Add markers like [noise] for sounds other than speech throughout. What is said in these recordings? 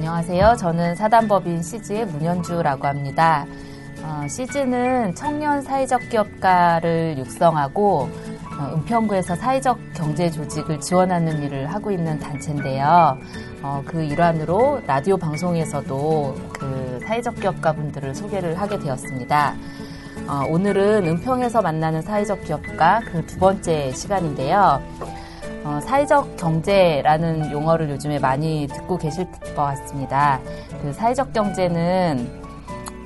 안녕하세요. 저는 사단법인 시즈의 문현주라고 합니다. 어, 시즈는 청년 사회적 기업가를 육성하고 어, 은평구에서 사회적 경제 조직을 지원하는 일을 하고 있는 단체인데요. 어, 그 일환으로 라디오 방송에서도 그 사회적 기업가 분들을 소개를 하게 되었습니다. 어, 오늘은 은평에서 만나는 사회적 기업가 그 두 번째 시간인데요. 어, 사회적 경제라는 용어를 요즘에 많이 듣고 계실 것 같습니다. 그 사회적 경제는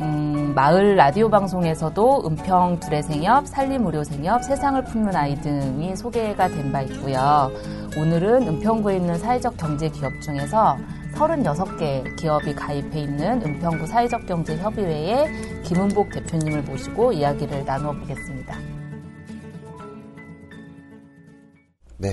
음, 마을 라디오 방송에서도 은평 두레생협, 산림의료생협, 세상을 품는 아이 등이 소개가 된 바 있고요. 오늘은 은평구에 있는 사회적 경제 기업 중에서 36개 기업이 가입해 있는 은평구 사회적 경제 협의회의 김은복 대표님을 모시고 이야기를 나누어 보겠습니다. 네,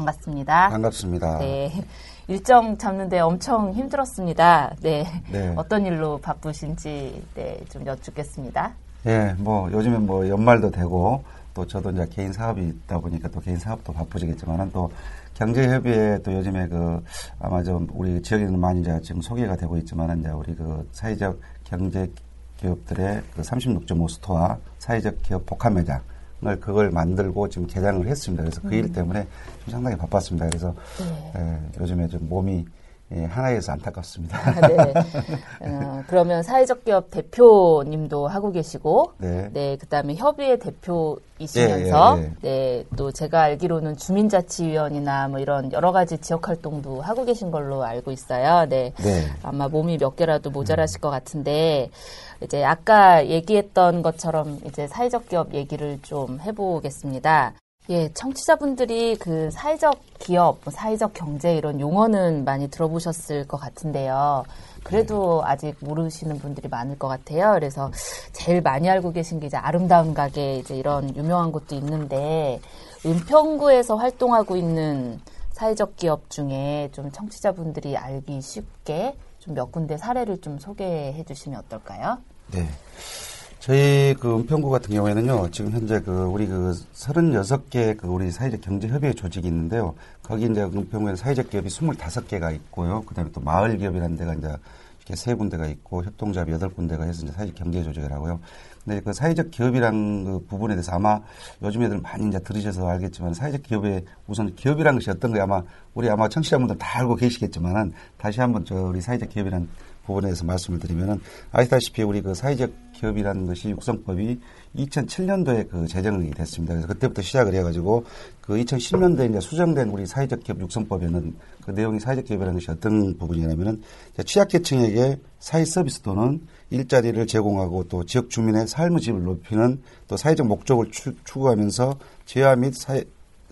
반갑습니다. 반갑습니다. 네. 일정 잡는데 엄청 힘들었습니다. 네. 네. 어떤 일로 바쁘신지 네, 좀 여쭙겠습니다. 예, 뭐 요즘에 뭐 연말도 되고 또 저도 이제 개인 사업이 있다 보니까 또 개인 사업도 바쁘지겠지만은 또 경제협의회 또 요즘에 그 아마 좀 우리 지역에는 많이 이제 지금 소개가 되고 있지만은 이제 우리 그 사회적 경제 기업들의 그 36.5 스토어 사회적 기업 복합 매장 을 그걸 만들고 지금 개장을 했습니다. 그래서 그 일 때문에 좀 상당히 바빴습니다. 그래서 네. 예, 요즘에 좀 몸이 예, 하나여서 안타깝습니다. 아, 네. 어, 그러면 사회적 기업 대표님도 하고 계시고, 네. 네, 그다음에 협의회 대표이시면서, 예, 예, 예. 네, 또 제가 알기로는 주민자치위원이나 뭐 이런 여러 가지 지역 활동도 하고 계신 걸로 알고 있어요. 네. 네. 아마 몸이 몇 개라도 모자라실 것 같은데 이제 아까 얘기했던 것처럼 이제 사회적 기업 얘기를 좀 해보겠습니다. 예, 청취자분들이 그 사회적 기업, 뭐 사회적 경제 이런 용어는 많이 들어보셨을 것 같은데요. 그래도 아직 모르시는 분들이 많을 것 같아요. 그래서 제일 많이 알고 계신 게 이제 아름다운 가게 이제 이런 유명한 곳도 있는데 은평구에서 활동하고 있는 사회적 기업 중에 좀 청취자분들이 알기 쉽게 좀 몇 군데 사례를 좀 소개해 주시면 어떨까요? 네. 저희 그 은평구 같은 경우에는요, 지금 현재 그 우리 그 36개 그 우리 사회적 경제협의회 조직이 있는데요. 거기 이제 은평구에는 사회적 기업이 25개가 있고요. 그 다음에 또 마을 기업이라는 데가 이제 이렇게 세 군데가 있고 협동조합이 여덟 군데가 해서 이제 사회적 경제 조직이라고요. 근데 그 사회적 기업이란 그 부분에 대해서 아마 요즘 애들 많이 이제 들으셔서 알겠지만 사회적 기업의 우선 기업이란 것이 어떤 거 아마 우리 아마 청취자분들 다 알고 계시겠지만은 다시 한번 저 우리 사회적 기업이란 부분에 대해서 말씀을 드리면은 아시다시피 우리 그 사회적 기업이라는 것이 육성법이 2007년도에 그 제정이 됐습니다. 그래서 그때부터 시작을 해가지고 그 2010년도에 이제 수정된 우리 사회적 기업 육성법에는 그 내용이 사회적 기업이라는 것이 어떤 부분이냐면은 취약계층에게 사회 서비스 또는 일자리를 제공하고 또 지역 주민의 삶의 질을 높이는 또 사회적 목적을 추, 추구하면서 재화 및 사회,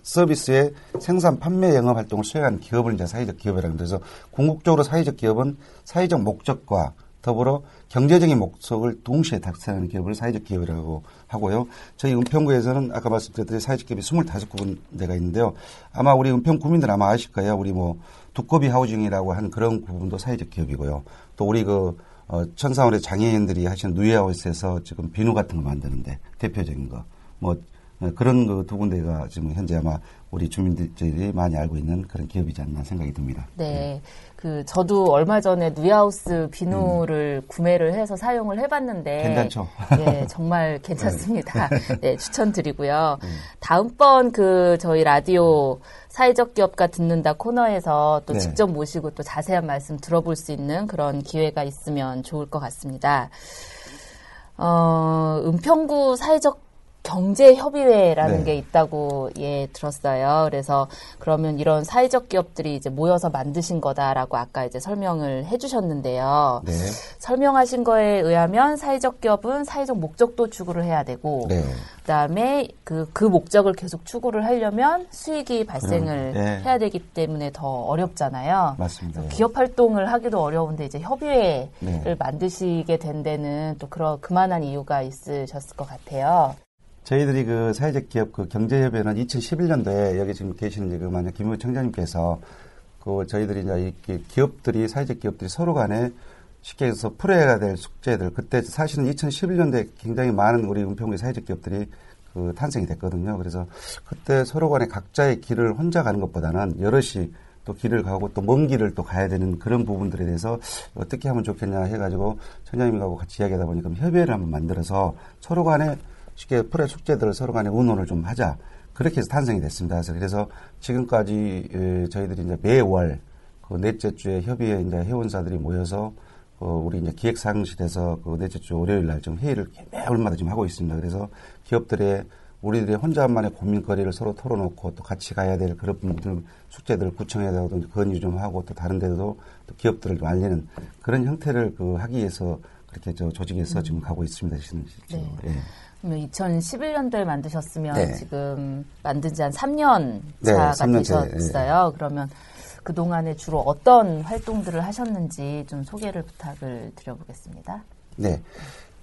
서비스의 생산, 판매, 영업 활동을 수행하는 기업을 이제 사회적 기업이라고. 그래서 궁극적으로 사회적 기업은 사회적 목적과 더불어 경제적인 목적을 동시에 달성하는 기업을 사회적 기업이라고 하고요. 저희 은평구에서는 아까 말씀드렸듯이 사회적 기업이 25군데가 있는데요. 아마 우리 은평 구민들 아마 아실 거예요. 우리 뭐 두꺼비 하우징이라고 하는 그런 부분도 사회적 기업이고요. 또 우리 그 어, 천사원의 장애인들이 하시는 누에하우스에서 지금 비누 같은 거 만드는데 대표적인 거. 뭐 어, 그런 그 두 군데가 지금 현재 아마 우리 주민들이 많이 알고 있는 그런 기업이지 않나 생각이 듭니다. 네. 그 저도 얼마 전에 누야우스 비누를 구매를 해서 사용을 해봤는데 괜찮죠? 네, 정말 [laughs] 괜찮습니다. 네, [laughs] 추천드리고요. 다음번 그 저희 라디오 사회적 기업가 듣는다 코너에서 또 네. 직접 모시고 또 자세한 말씀 들어볼 수 있는 그런 기회가 있으면 좋을 것 같습니다. 어, 은평구 사회적 경제협의회라는 네. 게 있다고 예 들었어요. 그래서 그러면 이런 사회적 기업들이 이제 모여서 만드신 거다라고 아까 이제 설명을 해주셨는데요. 네. 설명하신 거에 의하면 사회적 기업은 사회적 목적도 추구를 해야 되고 네. 그다음에 그, 그 목적을 계속 추구를 하려면 수익이 발생을 음, 네. 해야 되기 때문에 더 어렵잖아요. 맞습니다. 기업 활동을 하기도 어려운데 이제 협의회를 네. 만드시게 된 데는 또 그런 그만한 이유가 있으셨을 것 같아요. 저희들이 그 사회적 기업 그 경제협회는 2011년도에 여기 지금 계시는 이제 그 만약 김우 청장님께서 그 저희들이 이제 이렇게 기업들이 사회적 기업들이 서로 간에 쉽게 해서 풀어야 될 숙제들 그때 사실은 2011년도에 굉장히 많은 우리 은평구의 사회적 기업들이 그 탄생이 됐거든요. 그래서 그때 서로 간에 각자의 길을 혼자 가는 것보다는 여럿이 또 길을 가고 또 먼 길을 또 가야 되는 그런 부분들에 대해서 어떻게 하면 좋겠냐 해가지고 청장님하고 같이 이야기하다 보니까 협의회를 한번 만들어서 서로 간에 쉽게 풀의 숙제들을 서로 간에 의논을 좀 하자. 그렇게 해서 탄생이 됐습니다. 그래서, 그래서 지금까지 에, 저희들이 이제 매월 그 넷째 주에 협의회 이제 회원사들이 모여서 어, 우리 이제 기획상실에서 그 넷째 주 월요일 날 좀 회의를 매월마다 지금 하고 있습니다. 그래서 기업들의 우리들의 혼자만의 고민거리를 서로 털어놓고 또 같이 가야 될 그런 부분들 숙제들을 구청에다가 도 건의 좀 하고 또 다른 데도 또 기업들을 좀 알리는 그런 형태를 그 하기 위해서 그렇게 저 조직에서 지금 가고 있습니다. 지금. 네. 예. 그러면 2011년도에 만드셨으면 네. 지금 만든 지 한 3년 네, 차가 차, 되셨어요. 그러면 그동안에 주로 어떤 활동들을 하셨는지 좀 소개를 부탁을 드려보겠습니다. 네.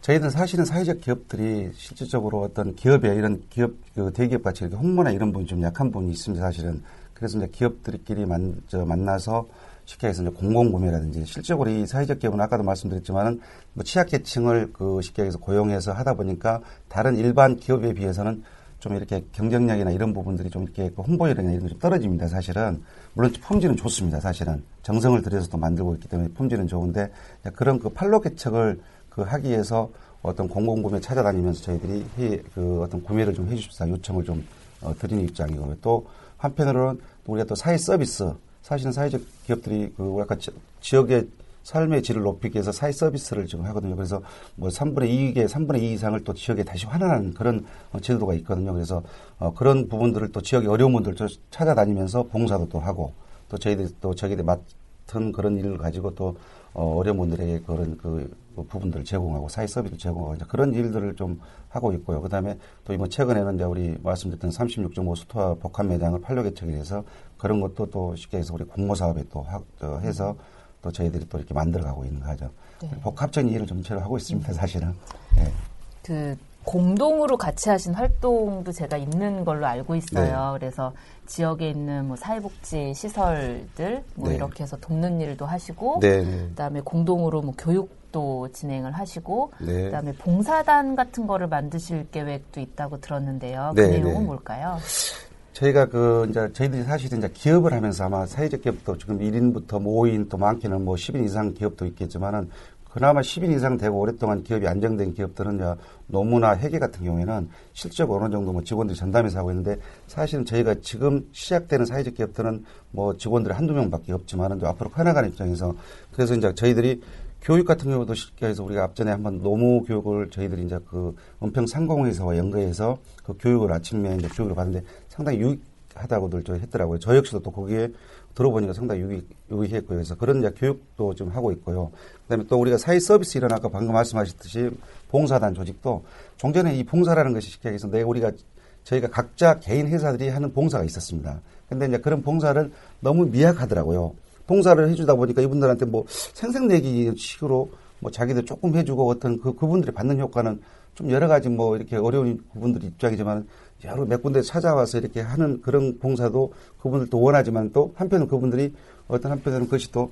저희는 사실은 사회적 기업들이 실질적으로 어떤 기업에 이런 기업, 그 대기업 같이 이렇게 홍보나 이런 부분이 좀 약한 부분이 있습니다, 사실은. 그래서 이제 기업들끼리 만, 저, 만나서 쉽게 해서 이제 공공구매라든지 실적으로 이 사회적 기업은 아까도 말씀드렸지만은 뭐 취약계층을 그 쉽게 해서 고용해서 하다 보니까 다른 일반 기업에 비해서는 좀 이렇게 경쟁력이나 이런 부분들이 좀 이렇게 그 홍보율이나 이런 게 좀 떨어집니다, 사실은. 물론 품질은 좋습니다, 사실은. 정성을 들여서 또 만들고 있기 때문에 품질은 좋은데 그런 그 판로 개척을 그 하기 위해서 어떤 공공구매 찾아다니면서 저희들이 회, 그 어떤 구매를 좀 해주십사 요청을 좀 어, 드리는 입장이고요. 또 한편으로는 또 우리가 또 사회 서비스 사실은 사회적 기업들이 그 약간 지- 지역의 삶의 질을 높이기 위해서 사회 서비스를 지금 하거든요. 그래서 뭐 3분의 2의 3분의 2 이상을 또 지역에 다시 환원하는 그런 어, 제도가 있거든요. 그래서 어, 그런 부분들을 또 지역의 어려운 분들 을 찾아다니면서 봉사도 또 하고 또 저희들 또 저희들 맡은 그런 일을 가지고 또 어, 어려운 분들에게 그런 그 부분들을 제공하고 사회 서비스를 제공하고 이제 그런 일들을 좀 하고 있고요. 그다음에 또 이번 최근에는 이제 우리 말씀드렸던 36.5 수토화 복합 매장을 판로 개척을 해서 그런 것도 또 쉽게 해서 우리 공모 사업에 또 하, 저 해서 또 저희들이 또 이렇게 만들어가고 있는 거죠. 네. 복합적인 일을 좀 제로 하고 있습니다. 사실은. 네. 그 공동으로 같이 하신 활동도 제가 있는 걸로 알고 있어요. 네. 그래서 지역에 있는 뭐 사회복지 시설들 뭐 네. 이렇게 해서 돕는 일도 하시고 네, 네. 그다음에 공동으로 뭐 교육도 진행을 하시고 네. 그다음에 봉사단 같은 거를 만드실 계획도 있다고 들었는데요. 그 네, 내용은 네. 뭘까요? 저희가 그, 이제 저희들이 사실은 이제 기업을 하면서 아마 사회적 기업도 지금 1인부터 뭐 5인 또 많게는 뭐 10인 이상 기업도 있겠지만은 그나마 10인 이상 되고 오랫동안 기업이 안정된 기업들은 이제 노무나 회계 같은 경우에는 실적으로 어느 정도 뭐 직원들이 전담해서 하고 있는데 사실은 저희가 지금 시작되는 사회적 기업들은 뭐 직원들이 한두 명밖에 없지만은 또 앞으로 커나가는 입장에서 그래서 이제 저희들이 교육 같은 경우도 쉽게 해서 우리가 앞전에 한번 노무 교육을 저희들이 이제 그 은평 상공회사와 연계해서 그 교육을 아침에 이제 교육을 받는데 상당히 유익하다고들 저 했더라고요. 저 역시도 또 거기에 들어보니까 상당히 유익, 유익했고요. 그래서 그런 이제 교육도 좀 하고 있고요. 그 다음에 또 우리가 사회 서비스 일은 아까 방금 말씀하셨듯이 봉사단 조직도 종전에 이 봉사라는 것이 쉽게 해서 내 우리가 저희가 각자 개인 회사들이 하는 봉사가 있었습니다. 근데 이제 그런 봉사를 너무 미약하더라고요. 봉사를 해주다 보니까 이분들한테 뭐 생색내기 식으로 뭐 자기들 조금 해주고 어떤 그, 그분들이 받는 효과는 좀 여러 가지 뭐 이렇게 어려운 그분들 입장이지만 여러 몇 군데 찾아와서 이렇게 하는 그런 봉사도 그분들도 원하지만 또 한편은 그분들이 어떤 한편으로는 그것이 또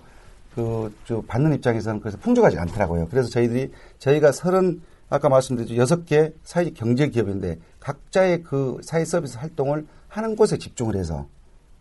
그, 저, 받는 입장에서는 그래서 풍족하지 않더라고요. 그래서 저희들이, 저희가 서른 아까 말씀드렸죠. 여섯 개 사회적 경제 기업인데 각자의 그 사회 서비스 활동을 하는 곳에 집중을 해서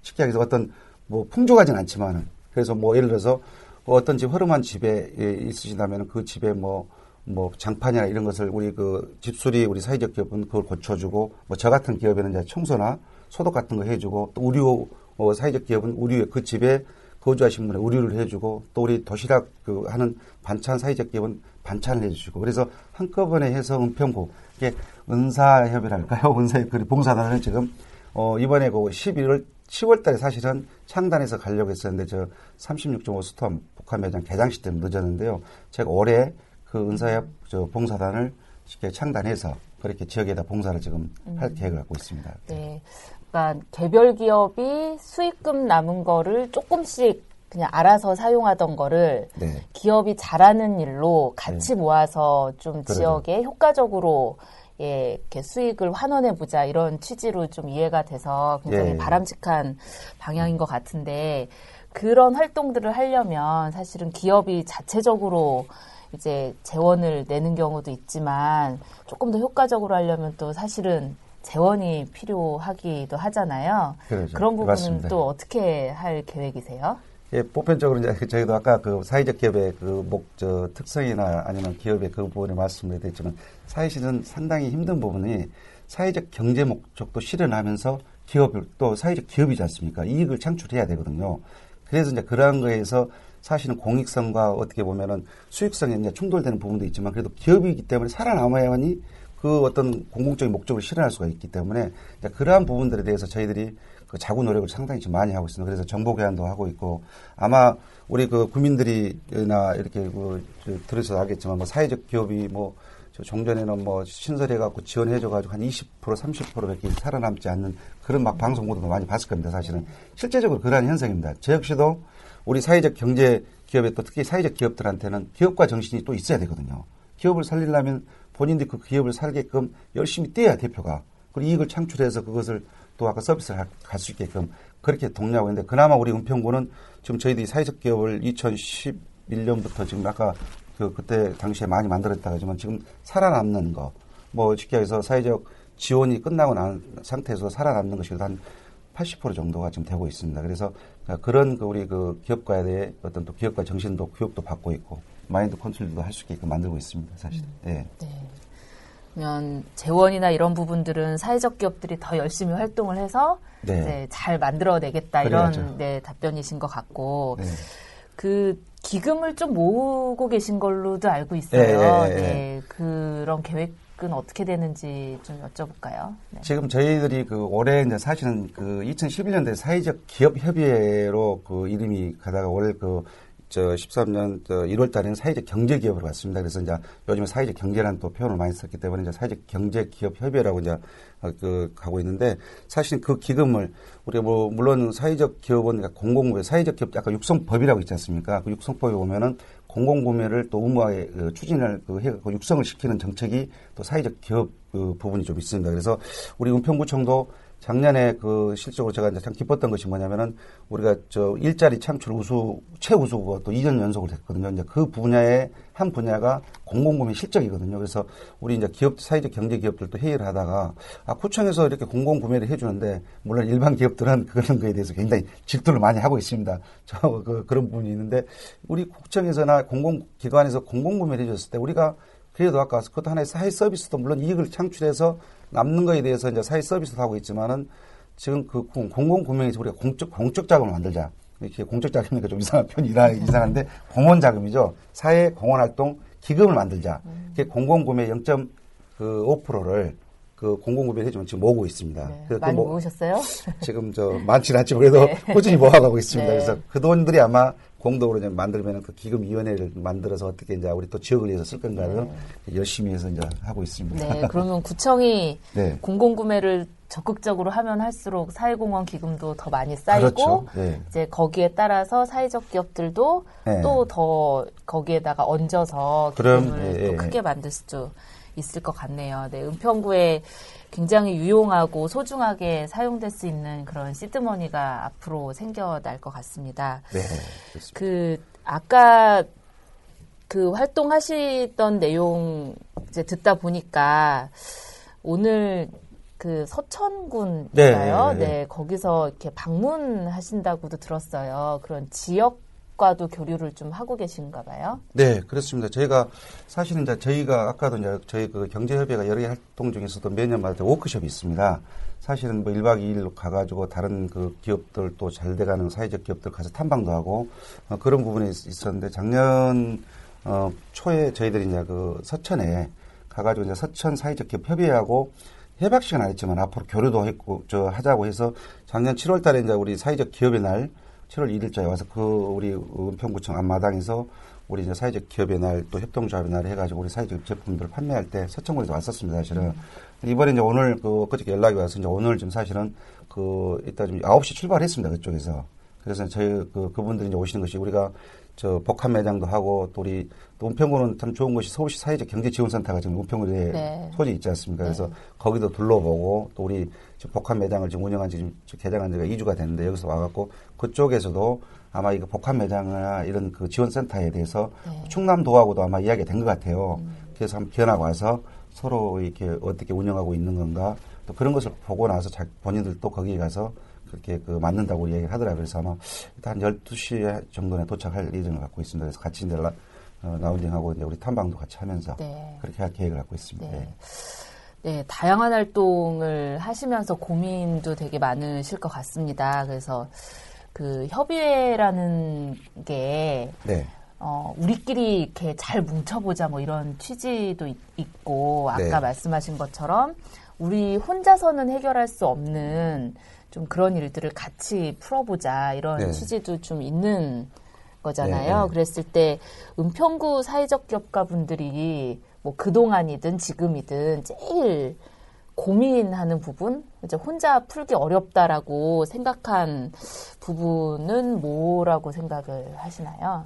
쉽게 얘기해서 어떤 뭐 풍족하진 않지만은 그래서 뭐 예를 들어서 어떤 집 허름한 집에 있으신다면 그 집에 뭐, 뭐 장판이나 이런 것을 우리 그 집수리 우리 사회적 기업은 그걸 고쳐주고 뭐 저 같은 기업에는 이제 청소나 소독 같은 거 해주고 또 의료 어, 사회적 기업은 의료 그 집에 거주하신 분의 의료를 해주고 또 우리 도시락 그 하는 반찬 사회적 기업은 반찬을 해주시고 그래서 한꺼번에 해서 은평구 이게 은사협이랄까요 [laughs] 은사협 그 봉사단을 지금 어 이번에 그 11월 10월 달에 사실은 창단해서 가려고 했었는데 저 36.5 스톰 북한 매장 개장식 때문에 늦었는데요. 제가 올해 그 은사협 저 봉사단을 쉽게 창단해서 그렇게 지역에다 봉사를 지금 음. 할 계획을 갖고 있습니다. 네. 그러니까 개별 기업이 수익금 남은 거를 조금씩 그냥 알아서 사용하던 거를 네. 기업이 잘하는 일로 같이 네. 모아서 좀 그러죠. 지역에 효과적으로 예, 이렇게 수익을 환원해 보자 이런 취지로 좀 이해가 돼서 굉장히 예. 바람직한 방향인 것 같은데 그런 활동들을 하려면 사실은 기업이 자체적으로 이제 재원을 내는 경우도 있지만 조금 더 효과적으로 하려면 또 사실은 재원이 필요하기도 하잖아요. 그렇죠. 그런 부분은 맞습니다. 또 어떻게 할 계획이세요? 예, 보편적으로 이제 저희도 아까 그 사회적 기업의 그 목, 저, 특성이나 아니면 기업의 그 부분에 말씀을 드렸지만 사회실은 상당히 힘든 부분이 사회적 경제 목적도 실현하면서 기업을 또 사회적 기업이지 않습니까? 이익을 창출해야 되거든요. 그래서 이제 그러한 거에서 사실은 공익성과 어떻게 보면은 수익성에 이제 충돌되는 부분도 있지만 그래도 기업이기 때문에 살아남아야만이 그 어떤 공공적인 목적을 실현할 수가 있기 때문에 그러한 부분들에 대해서 저희들이 그 자구 노력을 상당히 좀 많이 하고 있습니다. 그래서 정보 교환도 하고 있고 아마 우리 그 국민들이나 이렇게 그 들으셔서 알겠지만 뭐 사회적 기업이 뭐 종전에는 뭐 신설해갖고 지원해줘가지고 한 20% 30%밖에 살아남지 않는 그런 막 방송보도 많이 봤을 겁니다. 사실은 실제적으로 그러한 현상입니다. 저 역시도 우리 사회적 경제 기업에 또 특히 사회적 기업들한테는 기업과 정신이 또 있어야 되거든요. 기업을 살리려면 본인들이 그 기업을 살게끔 열심히 뛰어야 대표가 그리고 이익을 창출해서 그것을 또 아까 서비스를 갈 수 있게끔 그렇게 독려하고 있는데 그나마 우리 은평구는 지금 저희들이 사회적 기업을 2011년부터 지금 아까 그 그때 당시에 많이 만들었다가 지만 지금 살아남는 거 뭐 쉽게 해서 사회적 지원이 끝나고 난 상태에서 살아남는 것이 한 80% 정도가 지금 되고 있습니다. 그래서 그런 그 우리 그 기업가에 대해 어떤 또 기업가 정신도 교육도 받고 있고 마인드 컨트롤도 할 수 있게끔 만들고 있습니다. 사실. 음. 네. 네. 그러면 재원이나 이런 부분들은 사회적 기업들이 더 열심히 활동을 해서 네. 이제 잘 만들어내겠다 이런 네, 답변이신 것 같고 네. 그 기금을 좀 모으고 계신 걸로도 알고 있어요. 네, 네 그런 계획 은 어떻게 되는지 좀 여쭤볼까요? 네. 지금 저희들이 그 올해 이제 사실은 그 2011년도에 사회적 기업 협의회로 그 이름이 가다가 올해 그 저 13년 저 1월 달에는 사회적 경제 기업으로 갔습니다. 그래서 이제 요즘에 사회적 경제라는 또 표현을 많이 썼기 때문에 이제 사회적 경제 기업 협의회라고 이제 어, 그 가고 있는데 사실 그 기금을 우리가 뭐 물론 사회적 기업은 그러니까 공공구매 사회적 기업 약간 육성법이라고 있지 않습니까? 그 육성법에 보면은 공공구매를 또 의무화에 그 추진을 그 해갖고 육성을 시키는 정책이 또 사회적 기업 그 부분이 좀 있습니다. 그래서 우리 은평구청도 작년에 그 실적으로 제가 이제 참 기뻤던 것이 뭐냐면은 우리가 저 일자리 창출 우수 최우수가 또 2년 연속으로 됐거든요. 이제 그 분야의 한 분야가 공공구매 실적이거든요. 그래서 우리 이제 기업 사회적 경제 기업들도 회의를 하다가 아 구청에서 이렇게 공공구매를 해주는데 물론 일반 기업들은 [laughs] 그런 거에 대해서 굉장히 질투를 많이 하고 있습니다. [laughs] 저 그, 그런 부분이 있는데 우리 구청에서나 공공기관에서 공공구매를 해줬을 때 우리가 그래도 아까 그것도 하나의 사회 서비스도 물론 이익을 창출해서 남는 거에 대해서 이제 사회 서비스도 하고 있지만은 지금 그 공공 구명에서 우리가 공적 공적 자금을 만들자. 이렇게 공적 자금이니까 좀 이상한 [laughs] 편이라 이상한데 공원 자금이죠. 사회 공원 활동 기금을 만들자. 이렇게 공공 구매 0.5%를 그 공공구매 해주면 지금 모으고 있습니다. 네, 그 많이 뭐, 모으셨어요? [laughs] 지금 저 많지는 않지만 그래도 네. 꾸준히 모아가고 있습니다. 네. 그래서 그 돈들이 아마 공동으로 이제 만들면 그 기금위원회를 만들어서 어떻게 이제 우리 또 지역을 위해서 쓸 건가를 네. 열심히 해서 이제 하고 있습니다. 네, 그러면 구청이 [laughs] 네. 공공구매를 적극적으로 하면 할수록 사회공헌 기금도 더 많이 쌓이고 그렇죠. 네. 이제 거기에 따라서 사회적 기업들도 네. 또더 거기에다가 얹어서 기금을 예, 또 예. 크게 만들 수도 있을 것 같네요. 네, 은평구에 굉장히 유용하고 소중하게 사용될 수 있는 그런 시드머니가 앞으로 생겨날 것 같습니다. 네, 그 아까 그 활동하시던 내용 이제 듣다 보니까 오늘 그 서천군인가요? 네, 네, 네, 네. 거기서 이렇게 방문하신다고도 들었어요. 그런 지역 과도 교류를 좀 하고 계신가 봐요. 네, 그렇습니다. 저희가 사실은 이제 저희가 아까도 이제 저희 그 경제협회가 여러 개 활동 중에서도 매년마다 워크숍이 있습니다. 사실은 뭐 1박 2일로 가가지고 다른 그 기업들 또 잘 돼가는 사회적 기업들 가서 탐방도 하고 어, 그런 부분이 있- 있었는데 작년 어, 초에 저희들이 이제 그 서천에 가가지고 이제 서천 사회적 기업 협의회하고 협약 시간 안 했지만 앞으로 교류도 했고 저 하자고 해서 작년 7월 달에 이제 우리 사회적 기업의 날 7월 1일자에 와서 그 우리 은평구청 앞마당에서 우리 이제 사회적 기업의 날 또 협동조합의 날 해가지고 우리 사회적 제품들을 판매할 때 서천군에서 왔었습니다 사실은. 이번에 이제 오늘 그 그저께 연락이 와서 이제 오늘 좀 사실은 그 이따 좀 9시 출발했습니다 그쪽에서. 그래서 저희 그 그분들이 이제 오시는 것이 우리가 저 복합 매장도 하고 또 우리 또 은평구는 참 좋은 것이 서울시 사회적 경제 지원센터가 지금 은평구에 네. 소재 있지 않습니까? 그래서 거기도 둘러보고 또 우리 지금 복합 매장을 지금 운영한 지 지금 개장한 지가 2주가 됐는데 여기서 와갖고 그쪽에서도 아마 이거 복합 매장이나 이런 그 지원센터에 대해서 네. 충남도하고도 아마 이야기가 된 것 같아요. 그래서 한번 견하고 와서 서로 이렇게 어떻게 운영하고 있는 건가 또 그런 것을 보고 나서 자, 본인들도 거기에 가서 그렇게 그 맞는다고 이야기를 하더라고요. 그래서 아마 일단 12시 정도에 도착할 예정을 갖고 있습니다. 그래서 같이 이제 라, 어, 라운딩하고 이제 우리 탐방도 같이 하면서 네. 그렇게 할 계획을 갖고 있습니다. 네. 네. 네, 다양한 활동을 하시면서 고민도 되게 많으실 것 같습니다. 그래서 그 협의회라는 게 네. 어, 우리끼리 이렇게 잘 뭉쳐보자 뭐 이런 취지도 있, 있고 아까 네. 말씀하신 것처럼 우리 혼자서는 해결할 수 없는 좀 그런 일들을 같이 풀어보자 이런 네. 취지도 좀 있는 거잖아요. 네, 네. 그랬을 때 은평구 사회적 기업가 분들이 뭐 그동안이든 지금이든 제일 고민하는 부분, 이제 혼자 풀기 어렵다라고 생각한 부분은 뭐라고 생각을 하시나요?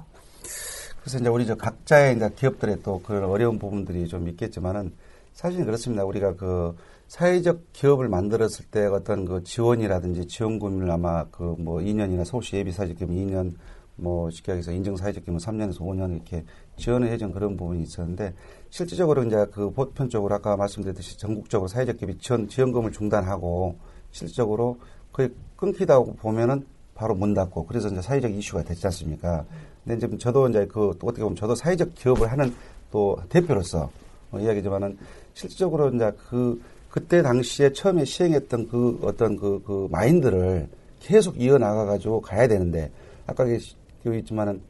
그래서 이제 우리 저 각자의 이제 기업들의 또 그런 어려운 부분들이 좀 있겠지만은 사실은 그렇습니다. 우리가 그 사회적 기업을 만들었을 때 어떤 그 지원이라든지 지원금을 아마 그 뭐 2년이나 서울시 예비 사회적 기업 2년 뭐 쉽게 얘기해서 인증 사회적 기업은 3년에서 5년 이렇게 지원을 해준 그런 부분이 있었는데 실질적으로 이제 그 보편적으로 아까 말씀드렸듯이 전국적으로 사회적 기업이 지원, 지원금을 중단하고 실질적으로 거의 끊기다 보면은 바로 문 닫고 그래서 이제 사회적 이슈가 됐지 않습니까? 근데 이제 저도 이제 그 어떻게 보면 저도 사회적 기업을 하는 또 대표로서 어, 이야기지만은 실질적으로 이제 그 그때 당시에 처음에 시행했던 그 어떤 그, 그 마인드를 계속 이어나가가지고 가야 되는데 아까 여기 있지만은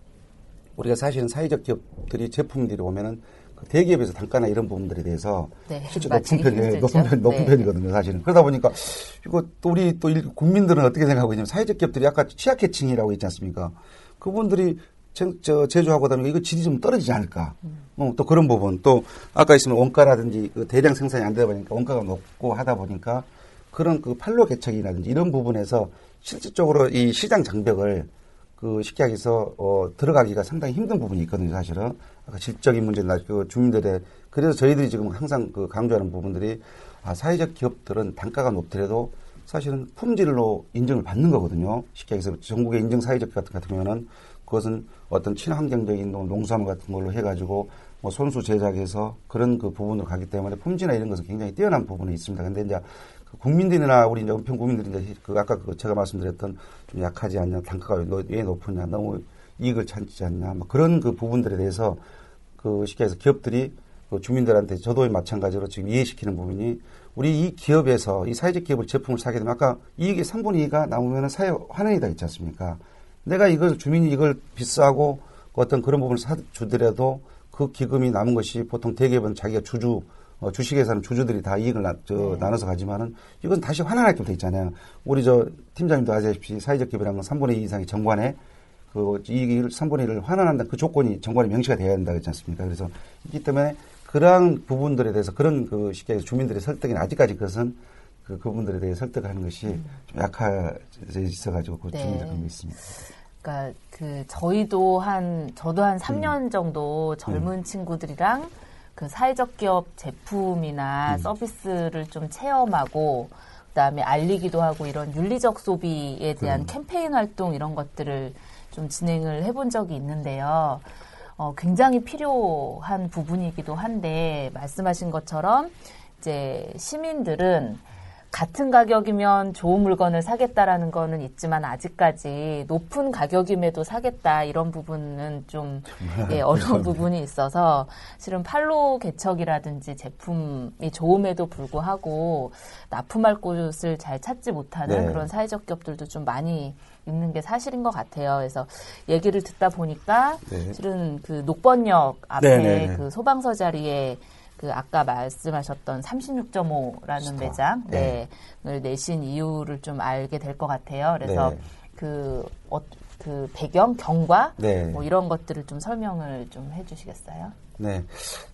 우리가 사실은 사회적 기업들이 제품들이 오면은 그 대기업에서 단가나 이런 부분들에 대해서 네, 실제 높은 편이에요. 힘들죠. 높은 편, 높은 네. 편이거든요, 사실은. 그러다 보니까 이거 또 우리 또 일- 국민들은 어떻게 생각하고 있냐면 사회적 기업들이 아까 취약계층이라고 있지 않습니까? 그분들이 제, 저 제조하고 다니까 이거 질이 좀 떨어지지 않을까? 어, 또 그런 부분 또 아까 있으면 원가라든지 그 대량 생산이 안 되다 보니까 원가가 높고 하다 보니까 그런 그 판로 개척이라든지 이런 부분에서 실질적으로 이 시장 장벽을 그 쉽게 얘기해서 어, 들어가기가 상당히 힘든 부분이 있거든요, 사실은. 아까 질적인 문제나 그 주민들의 그래서 저희들이 지금 항상 그 강조하는 부분들이 아, 사회적 기업들은 단가가 높더라도 사실은 품질로 인정을 받는 거거든요. 쉽게 얘기해서 전국의 인증 사회적 기업 같은 경우는 그것은 어떤 친환경적인 농- 농수산물 같은 걸로 해가지고 뭐 손수 제작해서 그런 그 부분으로 가기 때문에 품질이나 이런 것은 굉장히 뛰어난 부분이 있습니다. 근데 이제 그 국민들이나 우리 이제 은평 국민들이 이제 그 아까 그 제가 말씀드렸던 좀 약하지 않냐, 단가가 왜 높으냐, 너무 이익을 찾지 않냐, 뭐 그런 그 부분들에 대해서 그 쉽게 해서 기업들이 그 주민들한테 저도 마찬가지로 지금 이해시키는 부분이 우리 이 기업에서 이 사회적 기업을 제품을 사게 되면 아까 이익의 3분의 2가 남으면 사회 환원이다 있지 않습니까? 내가 이걸 주민이 이걸 비싸고 어떤 그런 부분을 사주더라도 그 기금이 남은 것이 보통 대기업은 자기가 주주 어, 주식회사는 주주들이 다 이익을 나, 저, 네. 나눠서 가지만은 이건 다시 환원할 게돼 있잖아요. 우리 저 팀장님도 아시다시피 사회적 기업이라는 건 3분의 2 이상이 정관에 그 이익을 3분의 1을 환원한다 그 조건이 정관에 명시가 되어야 된다 그렇지 않습니까? 그래서 있기 때문에 그러한 부분들에 대해서 그런 그 쉽게 주민들의 설득이 아직까지 그것은 그 그분들에 대해 설득하는 것이 좀 약해져 있어가지고 그 네. 주민들 그런 게 있습니다. 그러니까 그 저희도 한 저도 한 3년 정도 젊은 친구들이랑 그 사회적 기업 제품이나 서비스를 좀 체험하고 그다음에 알리기도 하고 이런 윤리적 소비에 대한 캠페인 활동 이런 것들을 좀 진행을 해본 적이 있는데요. 어, 굉장히 필요한 부분이기도 한데 말씀하신 것처럼 이제 시민들은 같은 가격이면 좋은 물건을 사겠다라는 거는 있지만 아직까지 높은 가격임에도 사겠다 이런 부분은 좀 예, 어려운 부분이 있어서 실은 팔로 개척이라든지 제품이 좋음에도 불구하고 납품할 곳을 잘 찾지 못하는 네. 그런 사회적 기업들도 좀 많이 있는 게 사실인 것 같아요. 그래서 얘기를 듣다 보니까 네. 실은 그 녹번역 앞에 네, 네, 네. 그 소방서 자리에 그 아까 말씀하셨던 36.5라는 스토어. 매장 네. 네. 을 내신 이유를 좀 알게 될 것 같아요. 그래서 네. 그, 어, 그 배경, 경과 네. 뭐 이런 것들을 좀 설명을 좀 해주시겠어요? 네.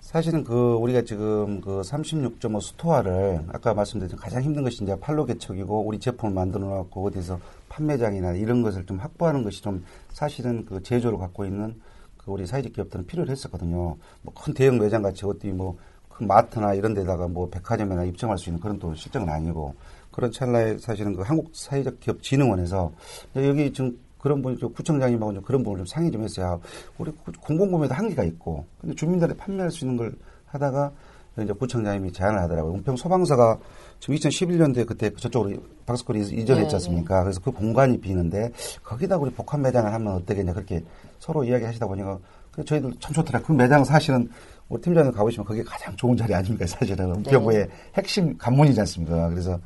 사실은 그 우리가 지금 그 36.5 스토어를 아까 말씀드린 가장 힘든 것이 이제 팔로 개척이고 우리 제품을 만들어 놓고 어디서 판매장이나 이런 것을 좀 확보하는 것이 좀 사실은 그 제조를 갖고 있는 그 우리 사회적 기업들은 필요를 했었거든요. 뭐 큰 대형 매장 같이 어디 뭐 큰 마트나 이런 데다가 뭐 백화점이나 입점할 수 있는 그런 또 실정은 아니고 그런 찰나에 사실은 그 한국 사회적 기업 진흥원에서 여기 지금 그런 분이 좀 구청장님하고 좀 그런 부분을 좀 상의 좀 했어요. 우리 공공구매도 한계가 있고, 근데 주민들이 판매할 수 있는 걸 하다가 이제 구청장님이 제안을 하더라고요. 은평 소방서가 지금 2011년도에 그때 저쪽으로 박스콜이 이전했지 네, 않습니까? 그래서 그 공간이 비는데 거기다 우리 복합 매장을 하면 어떻겠냐 그렇게 서로 이야기 하시다 보니까 저희들 참 좋더라고요. 그 매장 사실은 우리 팀장님 가보시면 그게 가장 좋은 자리 아닙니까? 사실은 은평구의 핵심 관문이지 않습니까? 그래서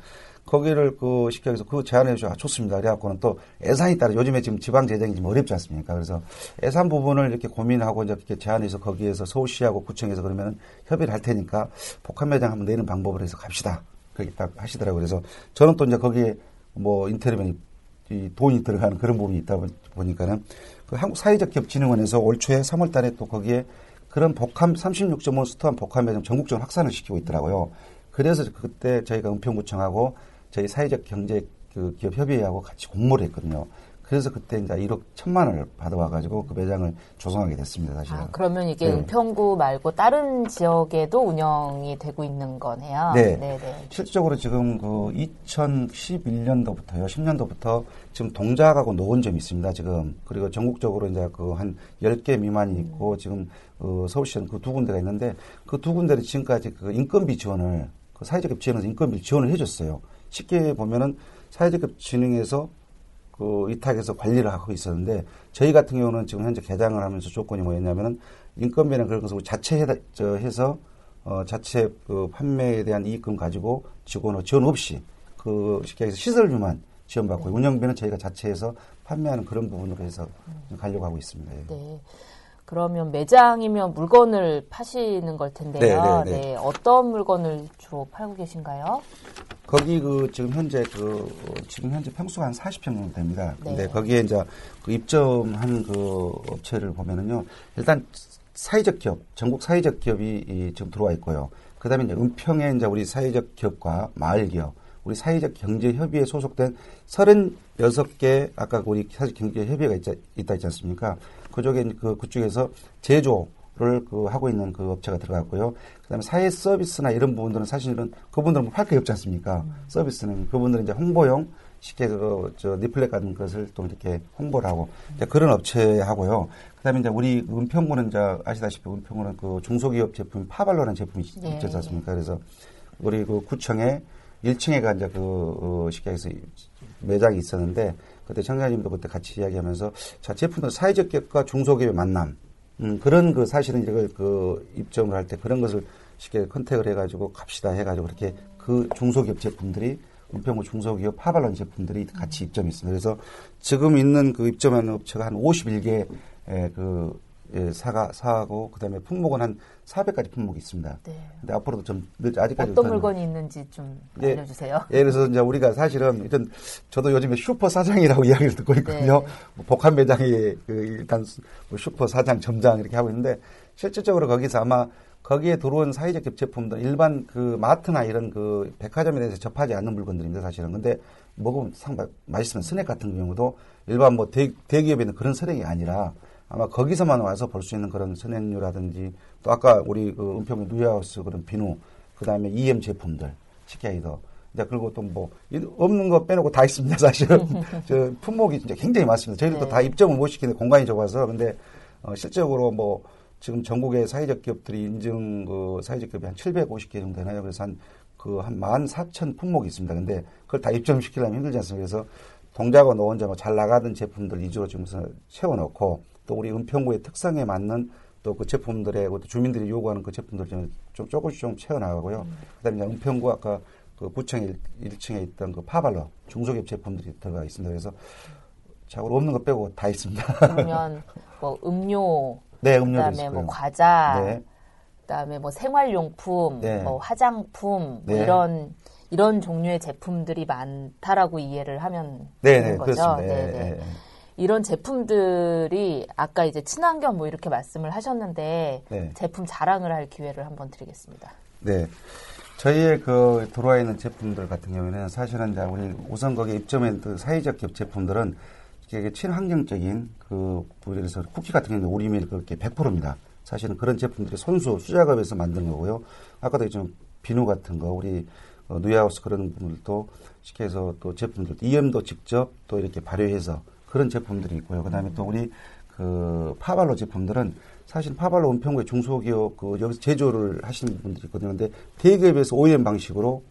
거기를 그 시켜서 그 제안해 주셔 아, 좋습니다. 그래갖고는 또 예산이 따라 요즘에 지금 지방 재정이 좀 어렵지 않습니까? 그래서 예산 부분을 이렇게 고민하고 이제 이렇게 제안해서 거기에서 서울시하고 구청에서 그러면 협의를 할 테니까 복합 매장 한번 내는 방법을 해서 갑시다. 그렇게 딱 하시더라고요. 그래서 저는 또 이제 거기에 뭐 인테리어맨이 이 돈이 들어가는 그런 부분이 있다 보- 보니까는 그 한국 사회적 기업진흥원에서 올 초에 3월 달에 또 거기에 그런 복합 36.5 스토어 복합 매장 전국적으로 확산을 시키고 있더라고요. 그래서 그때 저희가 은평구청하고 저희 사회적 경제 그 기업 협의회하고 같이 공모를 했거든요. 그래서 그때 이제 1억 천만 원을 받아와가지고 그 매장을 조성하게 됐습니다, 사실은. 아, 그러면 이게 네. 은평구 말고 다른 지역에도 운영이 되고 있는 거네요. 네. 네. 실질적으로 지금 그 2011년도부터요, 10년도부터 지금 동작하고 노원점이 있습니다, 지금. 그리고 전국적으로 이제 그 한 10개 미만이 있고, 지금 어, 서울시는 그 두 군데가 있는데, 그 두 군데를 지금까지 그 인건비 지원을, 그 사회적 지원에서 인건비 지원을 해줬어요. 쉽게 보면은 사회적 진흥에서 그 위탁해서 관리를 하고 있었는데 저희 같은 경우는 지금 현재 개장을 하면서 조건이 뭐였냐면은 인건비나 그런 것을 자체 해다, 저 해서 어 자체 그 판매에 대한 이익금 가지고 직원은 지원 없이 그 쉽게 해서 시설비만 지원받고 운영비는 저희가 자체해서 판매하는 그런 부분으로 해서 가려고 하고 있습니다. 예. 네. 그러면 매장이면 물건을 파시는 걸 텐데요. 네, 네, 네. 어떤 물건을 주로 팔고 계신가요? 거기 그 지금 현재 그 어, 지금 현재 평수가 한 40평 정도 됩니다. 근데 네. 거기에 이제 그 입점한 그 업체를 보면은요. 일단 사회적 기업, 전국 사회적 기업이 이 지금 들어와 있고요. 그다음에 이제 은평에 이제 우리 사회적 기업과 마을 기업, 우리 사회적 경제 협의회에 소속된 36개 아까 우리 사회적 경제 협의회가 있자, 있다 있지 않습니까? 그쪽에 그 그쪽에서 제조 를 그 하고 있는 그 업체가 들어갔고요. 그다음에 사회 서비스나 이런 부분들은 사실은 그분들은 뭐 팔게 없지 않습니까? 서비스는 그분들은 이제 홍보용 쉽게 그, 저, 리플렛 같은 것을 또 이렇게 홍보를 하고, 이제 그런 업체 하고요. 그 다음에 이제 우리 은평구는 이제 아시다시피 은평구는 그 중소기업 제품, 파발로라는 제품이 예. 있지 않습니까? 그래서 우리 그 구청에 1층에가 이제 그, 어, 쉽게 해서 매장이 있었는데, 그때 청장님도 그때 같이 이야기하면서, 자, 제품은 사회적 기업과 중소기업의 만남, 음, 그런 그 사실은 이걸 그 입점을 할 때 그런 것을 쉽게 컨택을 해가지고 갑시다 해가지고 그렇게 그 중소기업 제품들이 은평구 중소기업 파발론 제품들이 같이 입점이 있습니다. 그래서 지금 있는 그 입점하는 업체가 한 51개 그 예, 사가 사하고 그다음에 품목은 한 400가지 품목이 있습니다. 네. 근데 앞으로도 좀 늦- 아직까지 어떤 물건이 있는지 좀 예. 알려주세요. 예, 그래서 이제 우리가 사실은 일단 저도 요즘에 슈퍼 사장이라고 [laughs] 이야기를 듣고 있거든요. 네. 뭐 복합 매장이 그 일단 뭐 슈퍼 사장, 점장 이렇게 하고 있는데 실질적으로 거기서 아마 거기에 들어온 사회적 기 제품들 일반 그 마트나 이런 그 백화점에 대해서 접하지 않는 물건들입니다, 사실은. 근데 먹으면 상 맛있으면 스낵 같은 경우도 일반 뭐 대, 대기업에 있는 그런 스낵이 아니라 아마 거기서만 와서 볼 수 있는 그런 스낵류라든지 또 아까 우리 그 은평의 누이하우스 그런 비누 그다음에 EM 제품들 식기하이더 이제 그리고 또 뭐 없는 거 빼놓고 다 있습니다 사실은 [laughs] 저 품목이 진짜 굉장히 많습니다 저희들도 네. 다 입점을 못 시키는 공간이 좁아서 근데 어, 실적으로 뭐 지금 전국의 사회적 기업들이 인증 그 사회적 기업이 한 750개 정도 되나요? 그래서 한 그한14,000 품목이 있습니다. 근데 그걸 다 입점시키려면 힘들지 않습니까? 그래서 동작원 노원자 뭐잘 나가던 제품들 위주로 지금 채워놓고 또 우리 은평구의 특성에 맞는 또 그 제품들의 또 주민들이 요구하는 그 제품들 좀, 좀 조금씩 좀 채워나가고요. 음. 그다음에 은평구 아까 그 구청 1, 층에 있던 그 파발러 중소기업 제품들이 들어가 있습니다. 그래서 자고로 없는 거 빼고 다 있습니다. 그러면 [laughs] 뭐 음료, 네, 음료 그다음에 뭐 과자, 네. 그다음에 뭐 생활용품, 네. 뭐 화장품 뭐 네. 뭐 이런 이런 종류의 제품들이 많다라고 이해를 하면 네, 되는 네, 거죠. 그렇습니다. 네, 네. 네. 이런 제품들이 아까 이제 친환경 뭐 이렇게 말씀을 하셨는데 네. 제품 자랑을 할 기회를 한번 드리겠습니다. 네. 저희의 그 들어와 있는 제품들 같은 경우에는 사실은 이제 우리 우선 거기에 입점한 그 사회적 기업 제품들은 이게 친환경적인 그, 들어서 쿠키 같은 경우는 우리밀 그렇게 100%입니다. 사실은 그런 제품들이 손수 수작업에서 만든 거고요. 아까도 좀 비누 같은 거 우리 어, 누이하우스 그런 분들도 해서 또 제품들 EM도 직접 또 이렇게 발효해서 그런 제품들이 있고요. 그다음에 또 우리 그 파발로 제품들은 사실 파발로 은평구의 중소기업 그 여기서 제조를 하시는 분들이 있거든요. 근데 대기업에서 OEM 방식으로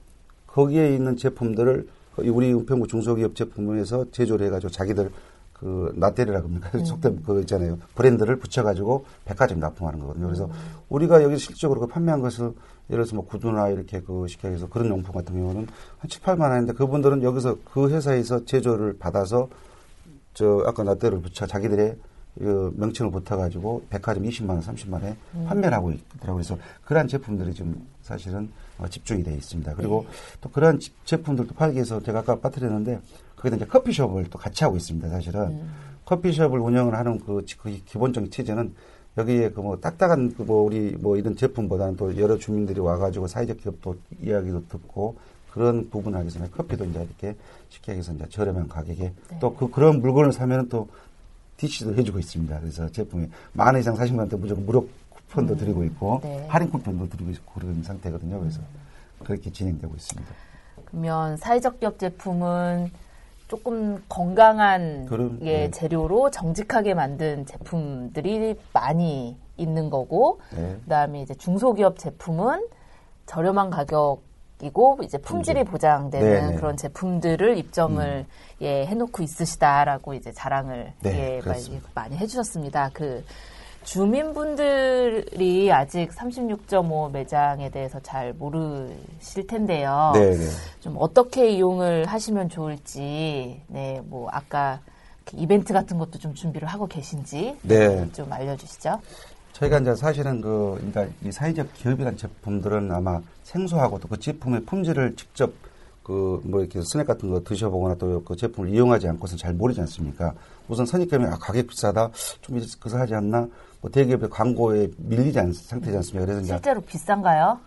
거기에 있는 제품들을 우리 은평구 중소기업 제품에서 제조를 해가지고 자기들 그 나테리라 그럽니까? 음. 속된 그 있잖아요. 브랜드를 붙여가지고 백화점 납품하는 거거든요. 그래서 음. 우리가 여기 실적으로 그 판매한 것을 예를 들어서 뭐 구두나 이렇게 그 해서 그런 용품 같은 경우는 한 7, 8만 원인데 그분들은 여기서 그 회사에서 제조를 받아서 저 아까 나테를 붙여 자기들의 그 명칭을 붙여가지고 백화점 20만 원, 30만 원에 음. 판매를 하고 있더라고요. 그래서 그러한 제품들이 좀 사실은 어, 집중이 되어 있습니다. 그리고 네. 또 그러한 제품들도 팔기 위해서 제가 아까 빠뜨렸는데 거기다 이제 커피숍을 또 같이 하고 있습니다. 사실은 음. 커피숍을 운영을 하는 그, 그 기본적인 체제는 여기에 그 뭐 딱딱한 그 뭐 우리 뭐 이런 제품보다는 또 여러 주민들이 와가지고 사회적 기업도 이야기도 듣고 그런 부분을 하기 위해서 커피도 이제 이렇게 쉽게 해서 이제 저렴한 가격에 네. 또그 그런 물건을 사면은 또 DC도 해주고 있습니다. 그래서 제품이 만원 이상 사신 분한테 무조건 무료 쿠폰도 음. 드리고 있고 네. 할인 쿠폰도 드리고 있고 그런 상태거든요. 그래서 음. 그렇게 진행되고 있습니다. 그러면 사회적 기업 제품은 조금 건강한 그럼, 예, 네. 재료로 정직하게 만든 제품들이 많이 있는 거고 네. 그다음에 이제 중소기업 제품은 저렴한 가격 이고 이제 품질이 보장되는 네, 네. 그런 제품들을 입점을 음. 예 해놓고 있으시다라고 이제 자랑을 네, 예 많이, 많이 해주셨습니다. 그 주민분들이 아직 36.5 매장에 대해서 잘 모르실 텐데요. 네, 네. 좀 어떻게 이용을 하시면 좋을지, 네, 뭐 아까 이벤트 같은 것도 좀 준비를 하고 계신지 네. 좀 알려주시죠. 저희가 이제 사실은 그, 그러니까 이 사회적 기업이란 제품들은 아마 생소하고 또 그 제품의 품질을 직접 그, 뭐 이렇게 스낵 같은 거 드셔보거나 또 그 제품을 이용하지 않고서는 잘 모르지 않습니까? 우선 선입견이 아, 가격 비싸다? 좀 그래서 하지 않나? 뭐 대기업의 광고에 밀리지 않, 상태지 않습니까? 그래서 실제로 비싼가요?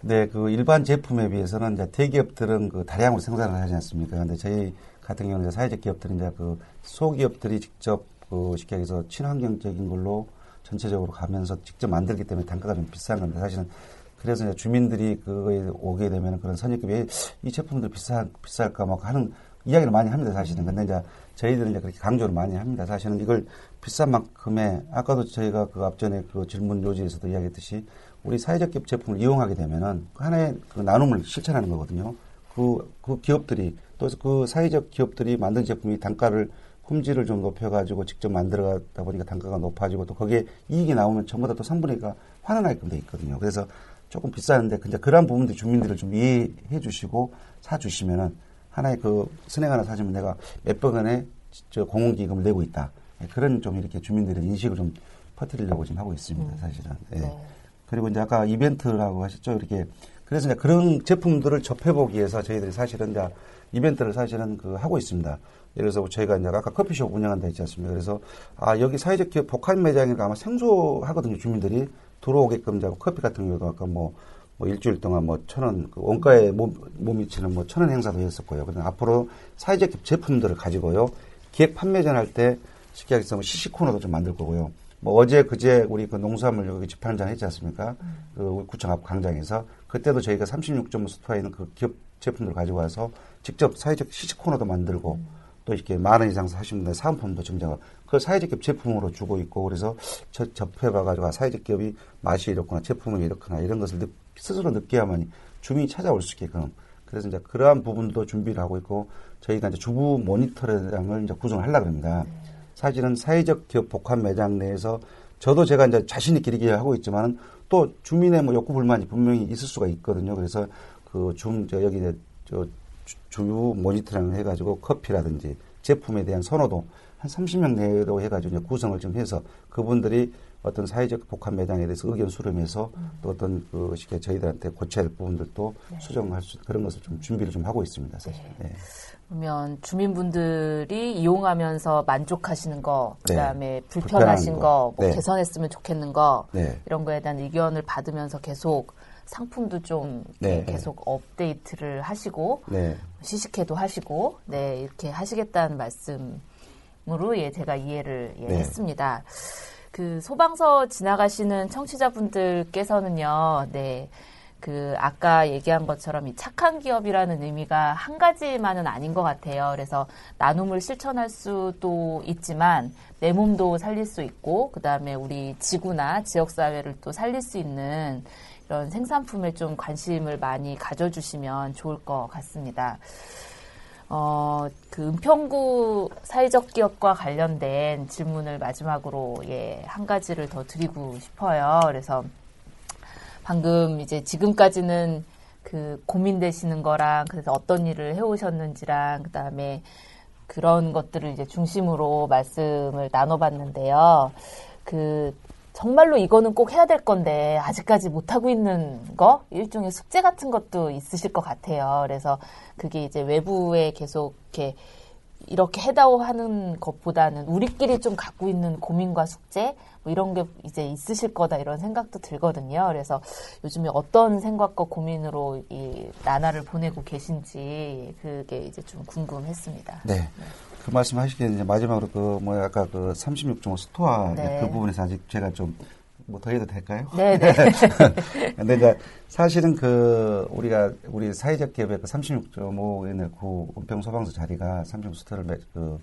네, 그 일반 제품에 비해서는 이제 대기업들은 그 다량으로 생산을 하지 않습니까? 근데 저희 같은 경우는 이제 사회적 기업들은 이제 그 소기업들이 직접 그 쉽게 얘기해서 친환경적인 걸로 전체적으로 가면서 직접 만들기 때문에 단가가 좀 비싼 건데 사실은 그래서 이제 주민들이 그거에 오게 되면 그런 선입견이 이 제품들 비싸 비쌀까 막 하는 이야기를 많이 합니다 사실은. 근데 이제 저희들은 이제 그렇게 강조를 많이 합니다. 사실은 이걸 비싼 만큼의 아까도 저희가 그 앞전에 그 질문 요지에서도 이야기했듯이 우리 사회적 기업 제품을 이용하게 되면은 그 하나의 그 나눔을 실천하는 거거든요. 그, 그 기업들이 또 그 사회적 기업들이 만든 제품이 단가를 품질을 좀 높여가지고 직접 만들어가다 보니까 단가가 높아지고 또 거기에 이익이 나오면 전부 다 또 3분의 1가 환원하게끔 돼 있거든요. 그래서 조금 비싸는데 근데 그런 부분들 주민들을 좀 이해해 주시고 사주시면은 하나의 그 스낵 하나 사주면 내가 몇백 원의 저 공헌기금을 내고 있다. 예, 그런 좀 이렇게 주민들의 인식을 좀 퍼뜨리려고 지금 하고 있습니다, 음. 사실은. 예. 네. 그리고 이제 아까 이벤트라고 하셨죠. 이렇게. 그래서 이제 그런 제품들을 접해보기 위해서 저희들이 사실은 이제 이벤트를 사실은 그 하고 있습니다. 예를 들어서 저희가 이제 아까 커피숍 운영한다 했지 않습니까? 그래서 아, 여기 사회적 기업 복합 매장이니까 아마 생소하거든요, 주민들이. 들어오게끔 자고 커피 같은 경우도 아까 뭐, 뭐 일주일 동안 뭐 천 원, 그 원가에 몸, 몸 미치는 뭐 천원 행사도 했었고요. 그다음 앞으로 사회적 기업 제품들을 가지고요. 기획 판매전 할 때 쉽게 얘기해서 뭐 시시 코너도 좀 만들 거고요. 뭐 어제 그제 우리 그 농수산물 여기 집판장 했지 않습니까? 음. 그 구청 앞 광장에서 그때도 저희가 36점 스토어에 있는 그 기업 제품들 을 가지고 와서 직접 사회적 시식 코너도 만들고 음. 또 이렇게 만 원 이상 사시는 분들 사은품도 증정하고 그걸 사회적 기업 제품으로 주고 있고 그래서 저, 접해봐가지고 아, 사회적 기업이 맛이 이렇구나 제품은 이렇구나 이런 것을 느, 스스로 느껴야만 주민이 찾아올 수 있게끔 그래서 이제 그러한 부분도 준비를 하고 있고 저희가 이제 주부 모니터장을 이제 구성을 하려고 합니다. 사실은 사회적 기업 복합 매장 내에서 저도 제가 이제 자신 있게 이렇게 하고 있지만은 또 주민의 뭐 욕구 불만이 분명히 있을 수가 있거든요. 그래서 그줌저 여기 이제 저 주- 주요 모니터링을 해가지고 커피라든지 제품에 대한 선호도 한 30명 내로 해가지고 이제 구성을 좀 해서 그분들이 어떤 사회적 복합 매장에 대해서 의견 수렴해서 또 어떤 그 쉽게 저희들한테 고쳐야 할 부분들도 수정할 수 그런 것을 좀 준비를 좀 하고 있습니다. 사실. 네. 그러면 주민분들이 이용하면서 만족하시는 거, 네. 그다음에 불편하신 거, 거. 뭐 네. 개선했으면 좋겠는 거 네. 이런 거에 대한 의견을 받으면서 계속 상품도 좀 네, 예, 계속 업데이트를 하시고 네. 시식회도 하시고 네 이렇게 하시겠다는 말씀으로 예 제가 이해를 예, 네. 했습니다. 그 소방서 지나가시는 청취자분들께서는요, 네. 그 아까 얘기한 것처럼 이 착한 기업이라는 의미가 한 가지만은 아닌 것 같아요. 그래서 나눔을 실천할 수도 있지만 내 몸도 살릴 수 있고 그 다음에 우리 지구나 지역 사회를 또 살릴 수 있는 이런 생산품에 좀 관심을 많이 가져주시면 좋을 것 같습니다. 어, 그 은평구 사회적 기업과 관련된 질문을 마지막으로 예, 한 가지를 더 드리고 싶어요. 그래서 방금 이제 지금까지는 그 고민되시는 거랑 그래서 어떤 일을 해오셨는지랑 그다음에 그런 것들을 이제 중심으로 말씀을 나눠봤는데요. 그 정말로 이거는 꼭 해야 될 건데 아직까지 못 하고 있는 거 일종의 숙제 같은 것도 있으실 것 같아요. 그래서 그게 이제 외부에 계속 이렇게 이렇게 해다오 하는 것보다는 우리끼리 좀 갖고 있는 고민과 숙제 뭐 이런 게 이제 있으실 거다 이런 생각도 들거든요. 그래서 요즘에 어떤 생각과 고민으로 이 나날을 보내고 계신지 그게 이제 좀 궁금했습니다. 네. 그 말씀 하시기에 이제 마지막으로 그, 뭐, 아까 그 36.5 스토어 네. 그 부분에서 아직 제가 좀, 뭐 더 해도 될까요? 네, 네. [laughs] 근데 이제 사실은 그, 우리가, 우리 사회적 기업의 그 36.5인의 구 은평 소방서 자리가 36 스토어를 매- 그,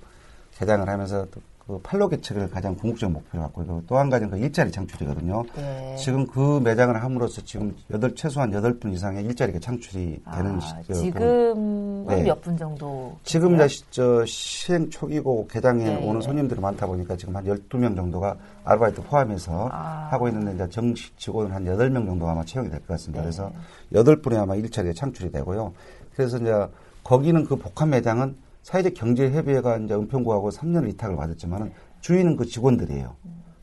개장을 하면서 또그 판로 개척을 가장 궁극적 목표로 갖고 있고 또 한 가지는 그 일자리 창출이거든요. 네. 지금 그 매장을 함으로써 지금 여덟, 최소한 여덟 분 이상의 일자리가 창출이 되는 아, 시- 그- 지금은 네. 몇분 정도? 지금? 이제 저 시행 초기고 개장에 네. 오는 손님들이 많다 보니까 지금 한 12명 정도가 아르바이트 포함해서 아. 하고 있는데 이제 정식 직원은 한 8명 정도 아마 채용이 될 것 같습니다. 네. 그래서 8분이 아마 일자리가 창출이 되고요. 그래서 이제 거기는 그 복합 매장은 사회적 경제협의회가 이제 은평구하고 3년을 위탁을 받았지만은 주인은 그 직원들이에요.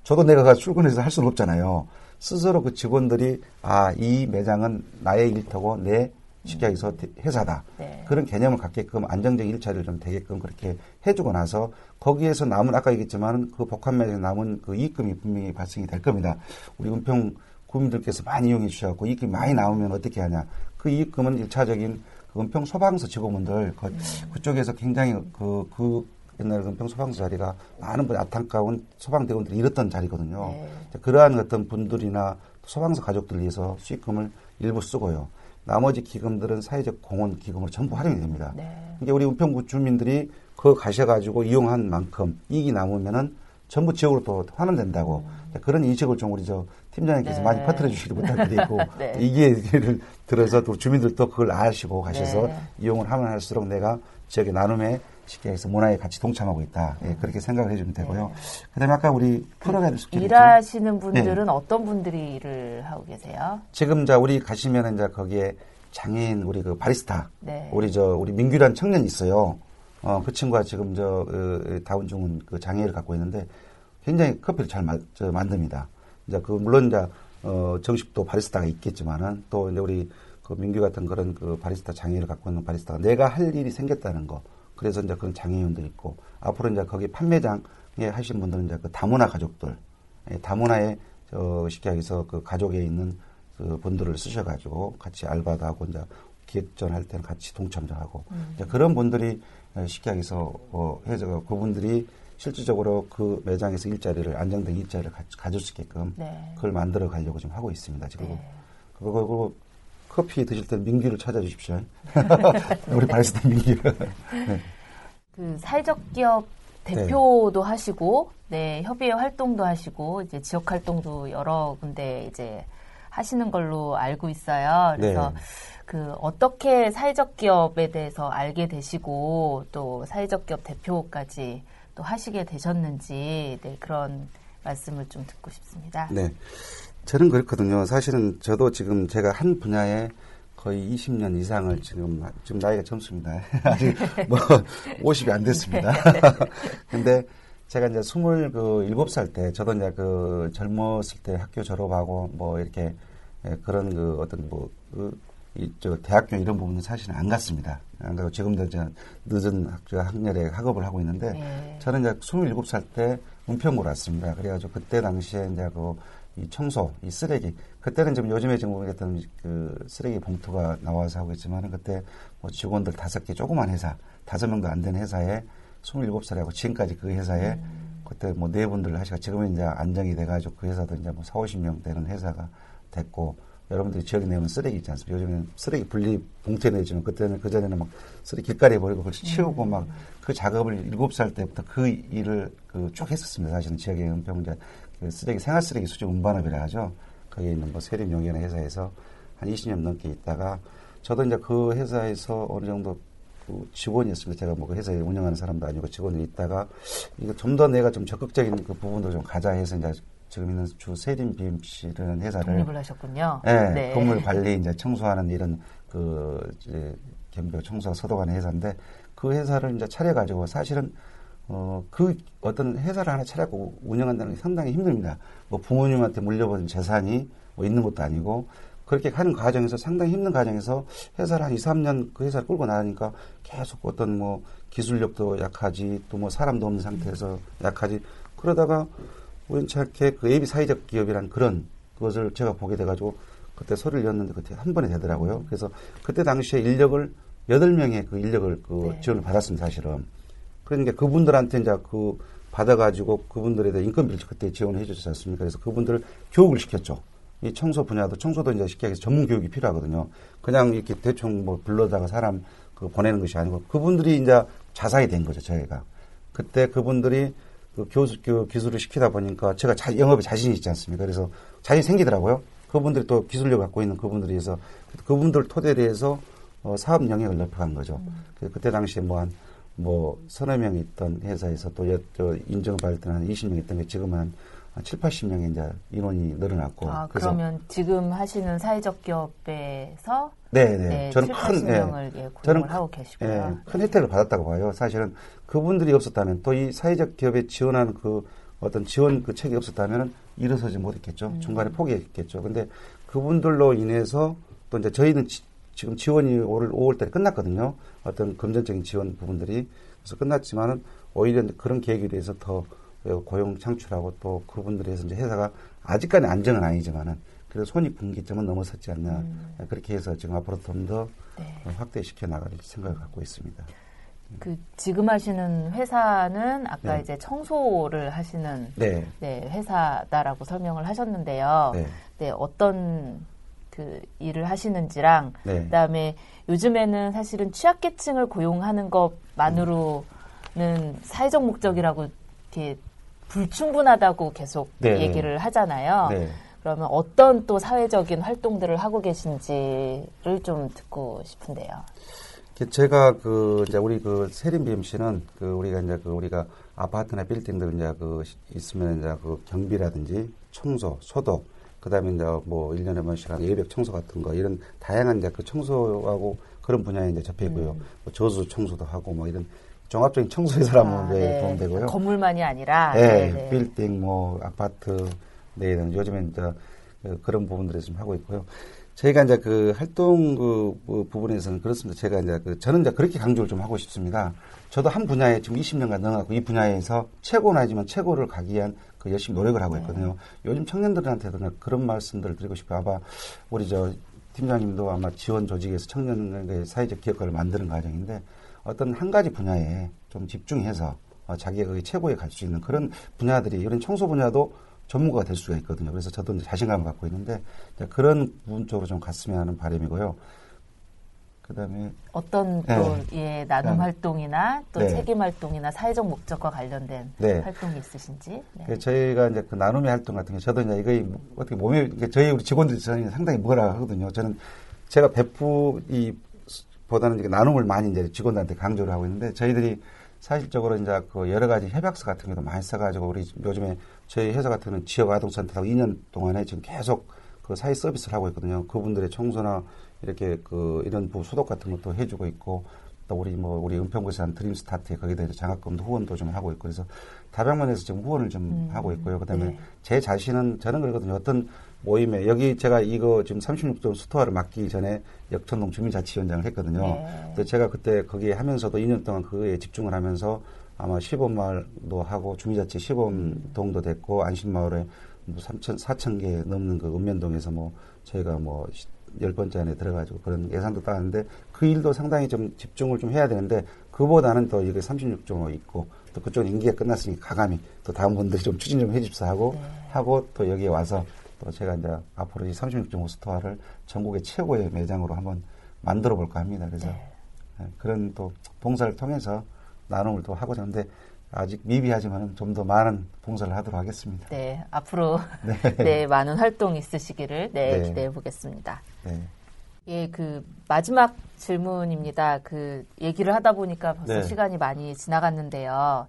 저도 내가 가 출근해서 할 수는 없잖아요. 스스로 그 직원들이 아, 이 매장은 나의 일터고 내 해서 회사다. 네. 그런 개념을 갖게끔 안정적 일자리를 좀 되게끔 그렇게 해주고 나서 거기에서 남은 아까 얘기했지만 그 복합 매장에 남은 그 이익금이 분명히 발생이 될 겁니다. 우리 은평 구민들께서 많이 이용해 주셔갖고 이익금이 많이 나오면 어떻게 하냐. 그 이익금은 일차적인 그 은평 소방서 직원분들 그, 그쪽에서 굉장히 그, 그 옛날 은평 소방서 자리가 많은 분 안타까운 소방대원들이 잃었던 자리거든요. 네. 그러한 어떤 분들이나 소방서 가족들 위해서 수익금을 일부 쓰고요. 나머지 기금들은 사회적 공헌 기금으로 전부 활용이 됩니다. 네. 이게 우리 은평구 주민들이 그거 가셔가지고 이용한 만큼 이익이 남으면은 전부 지역으로 또 환원된다고 그런 인식을 좀 우리 저 팀장님께서 네. 많이 퍼뜨려 주시기 부탁드리고 [laughs] 네. 이 기회를 들어서 또 주민들도 그걸 아시고 가셔서 네. 이용을 하면 할수록 내가 지역의 나눔에 쉽게 해서 문화에 같이 동참하고 있다. 예, 그렇게 생각을 해주면 되고요. 그다음에 아까 우리 풀어가야 될 숙제 네. 일하시는 분들은 네. 어떤 분들이 일을 하고 계세요? 지금 자 우리 가시면은 이제 거기에 장애인 우리 그 바리스타 네. 우리 저 우리 민규란 청년이 있어요. 어 그 친구가 지금 저 어, 다운증은 그 장애를 갖고 있는데 굉장히 커피를 잘 마, 저, 만듭니다. 이제 그 물론 이제 어 정식도 바리스타가 있겠지만은 또 이제 우리 그 민규 같은 그런 그 바리스타 장애를 갖고 있는 바리스타가 내가 할 일이 생겼다는 거. 그래서 이제 그런 장애인도 있고 앞으로 이제 거기 판매장에 하신 분들은 이제 그 다문화 가족들, 예, 다문화에 저 쉽게 얘기해서 그 가족에 있는 그 분들을 쓰셔가지고 같이 알바도 하고 이제 기획전 할 때는 같이 동참도 하고 이제 그런 분들이 어, 쉽게 얘기해서 어, 해서 그분들이 실질적으로 그 매장에서 일자리를 안정된 일자리를 가, 가질 수 있게끔 네. 그걸 만들어 가려고 지금 하고 있습니다. 지금 네. 그거 커피 드실 때 민규를 찾아주십시오. [laughs] 우리 바리스타 민규. 네. 그 사회적 기업 대표도 하시고, 네, 협의회 활동도 하시고, 이제 지역 활동도 여러 군데 이제 하시는 걸로 알고 있어요. 그래서 네. 그 어떻게 사회적 기업에 대해서 알게 되시고 또 사회적 기업 대표까지 또 하시게 되셨는지 네, 그런 말씀을 좀 듣고 싶습니다. 네. 저는 그렇거든요. 사실은 저도 지금 제가 한 분야에 거의 20년 이상을 지금, 지금 나이가 젊습니다. [laughs] 아직 뭐 50이 안 됐습니다. [laughs] 근데 제가 이제 27살 때, 저도 이제 그 젊었을 때 학교 졸업하고 뭐 이렇게 예, 그런 그 어떤 뭐, 그, 이, 저, 대학교 이런 부분은 사실은 안 갔습니다. 안 가고 지금도 이제 늦은 학교 학년에 학업을 하고 있는데 네. 저는 이제 27살 때 은평구로 왔습니다. 그래가지고 그때 당시에 이제 그, 이 청소, 이 쓰레기. 그때는 지금 요즘에 지금 모르겠던 그 쓰레기 봉투가 나와서 하고 있지만은 그때 뭐 직원들 다섯 개 조그만 회사, 다섯 명도 안 되는 회사에 27살하고 지금까지 그 회사에 그때 뭐 네 분들 하시고 지금은 이제 안정이 돼가지고 그 회사도 이제 뭐 4, 50명 되는 회사가 됐고 여러분들이 지역에 내면 쓰레기 있지 않습니까? 요즘에는 쓰레기 분리 봉투에 내주면 그때는 그전에는 막 쓰레기 길가리에 버리고 그걸 치우고 막 그 작업을 일곱 살 때부터 그 일을 그 쭉 했었습니다. 사실은 지역의 은평 이제 그 쓰레기 생활 쓰레기 수집 운반업이라 하죠. 거기에 있는 뭐 세림 용이라는 회사에서 한 20년 넘게 있다가 저도 이제 그 회사에서 어느 정도 그 직원이었습니다. 제가 뭐 그 회사에 운영하는 사람도 아니고 직원이 있다가 이거 좀 더 내가 좀 적극적인 그 부분도 좀 가자 해서 이제 지금 있는 주 세림 BMC라는 회사를 독립을 하셨군요. 예, 건물 관리 이제 청소하는 이런 그 이제 겸비 청소 소독하는 회사인데 그 회사를 이제 차려 가지고 사실은 어 그 어떤 회사를 하나 차려고 운영한다는 게 상당히 힘듭니다. 뭐 부모님한테 물려받은 재산이 뭐 있는 것도 아니고 그렇게 하는 과정에서 상당히 힘든 과정에서 회사를 한 2, 3년 그 회사를 끌고 나가니까 계속 어떤 뭐 기술력도 약하지 또 뭐 사람도 없는 상태에서 약하지 그러다가 우연찮게 그 AB 사회적 기업이란 그런 그것을 제가 보게 돼가지고 그때 소리를 였는데 그때 한 번에 되더라고요. 그래서 그때 당시에 인력을 여덟 명의 그 인력을 그 네. 지원을 받았습니다, 사실은. 그러니까 그분들한테 이제 그 받아가지고 그분들에 대한 인건비를 그때 지원을 해주지 않습니까? 그래서 그분들을 교육을 시켰죠. 이 청소 분야도 청소도 이제 쉽게 해서 전문 교육이 필요하거든요. 그냥 이렇게 대충 뭐 불러다가 사람 그 보내는 것이 아니고 그분들이 이제 자사이 된 거죠, 저희가. 그때 그분들이 그 교수, 그 기술을 시키다 보니까 제가 자, 영업에 자신이 있지 않습니까? 그래서 자신이 생기더라고요. 그분들이 또 기술력 갖고 있는 그분들이 해서 그분들 토대로 해서 어, 사업 영역을 넓혀간 거죠. 그- 그때 당시에 뭐 한, 뭐, 서너 명 있던 회사에서 또, 인정을 받을 때는 한 20명 있던 게 지금은 한, 한 7, 80명의 이제 인원이 늘어났고. 아, 그러면 지금 하시는 사회적 기업에서 네, 네. 네, 저는 7, 큰, 80명을 예, 저는 하고 계시고요. 예, 큰 혜택을 받았다고 봐요. 사실은 그분들이 없었다면 또 이 사회적 기업에 지원하는 그 어떤 지원 그 책이 없었다면 일어서지 못했겠죠. 음. 중간에 포기했겠죠. 근데 그분들로 인해서 또 이제 저희는 지, 금 지원이 올 5월달에 끝났거든요. 어떤 금전적인 지원 부분들이 그래서 끝났지만은 오히려 그런 계획에 대해서 더 고용 창출하고 또 그분들에 서 이제 회사가 아직까지 안정은 아니지만은 그래도 손익 분기점은 넘어섰지 않나 그렇게 해서 지금 앞으로 좀더 음. 네. 확대시켜 나갈 생각을 갖고 있습니다. 그 지금 하시는 회사는 아까 네. 이제 청소를 하시는 네. 네, 회사다라고 설명을 하셨는데요. 네. 네, 어떤 그 일을 하시는지랑 네. 그다음에 요즘에는 사실은 취약계층을 고용하는 것만으로는 사회적 목적이라고 이렇게 불충분하다고 계속 네. 얘기를 하잖아요. 네. 그러면 어떤 또 사회적인 활동들을 하고 계신지를 좀 듣고 싶은데요. 그 제가 그 이제 우리 그 세림 BMC는 그 우리가 이제 그 우리가 아파트나 빌딩들 이제 그 있으면 이제 그 경비라든지 청소, 소독, 그다음에 이제 뭐 1년에 한 번씩 하는 예벽 청소 같은 거 이런 다양한 이제 그 청소하고 그런 분야에 이제 접해 있고요. 뭐 저수 청소도 하고 뭐 이런 종합적인 청소회사라면 아, 왜 네. 도움 되고요. 건물만이 아니라 네, 네, 네. 빌딩, 뭐, 아파트, 네, 요즘엔 이제 그 그런 부분들을 좀 하고 있고요. 저희가 이제 그 활동 그 부- 부분에서는 그렇습니다. 제가 이제 그 저는 이제 그렇게 강조를 좀 하고 싶습니다. 저도 한 분야에 지금 20년간 능하고 이 분야에서 최고는 아니지만 최고를 가기 위한 그 열심히 노력을 하고 있거든요. 요즘 청년들한테도 그런 말씀들을 드리고 싶어요. 아마 우리 저 팀장님도 아마 지원 조직에서 청년의 사회적 기업가를 만드는 과정인데 어떤 한 가지 분야에 좀 집중해서 어, 자기가 거기 최고에 갈 수 있는 그런 분야들이 이런 청소 분야도 전문가가 될 수가 있거든요. 그래서 저도 자신감을 갖고 있는데 그런 부분 쪽으로 좀 갔으면 하는 바람이고요. 그다음에 어떤 네. 또 예, 나눔 네. 활동이나 또 네. 책임 활동이나 사회적 목적과 관련된 네. 활동이 있으신지? 네. 그 저희가 이제 그 나눔의 활동 같은 게 저도 이제 이거 어떻게 몸에 저희 우리 직원들이 저는 상당히 뭐라 하거든요. 저는 제가 베푸 이 보다는 이제 나눔을 많이 이제 직원들한테 강조를 하고 있는데 저희들이 사실적으로 이제 그 여러 가지 협약서 같은 것도 많이 써가지고 우리 요즘에 저희 회사 같은 경우는 지역 아동센터하고 2년 동안에 지금 계속 그 사회 서비스를 하고 있거든요. 그분들의 청소나 이렇게 그 이런 부 소독 같은 것도 해주고 있고 또 우리 뭐 우리 은평구에서 한 드림 스타트에 거기다 이제 장학금도 후원도 좀 하고 있고 그래서 다방면에서 지금 후원을 좀 하고 있고요. 그다음에 네. 제 자신은 저는 그러거든요. 어떤 모임에 여기 제가 이거 지금 36점 수토화를 맡기 전에 역천동 주민자치위원장을 했거든요. 네. 그래서 제가 그때 거기에 하면서도 2년 동안 그거에 집중을 하면서 아마 시범마을도 하고 주민자치 시범동도 됐고 안심마을에 뭐 3천, 4천 개 넘는 그 읍면동에서 뭐 저희가 뭐 열 번째 안에 들어가지고 그런 예산도 따는데 그 일도 상당히 좀 집중을 좀 해야 되는데 그보다는 또 이게 36조 있고 또 그쪽은 임기가 끝났으니 가감히 또 다음 분들이 좀 추진 좀 해줍사 하고 네. 하고 또 여기에 와서 또 제가 이제 앞으로 이 36.5 스토어를 전국의 최고의 매장으로 한번 만들어 볼까 합니다. 그래서 네. 예, 그런 또 봉사를 통해서 나눔을 또 하고자 하는데 아직 미비하지만 좀 더 많은 봉사를 하도록 하겠습니다. 네, 앞으로 [laughs] [laughs] 네. 많은 활동 있으시기를 네, 네. 기대해 보겠습니다. 네. 예, 그 마지막 질문입니다. 그 얘기를 하다 보니까 벌써 네. 시간이 많이 지나갔는데요.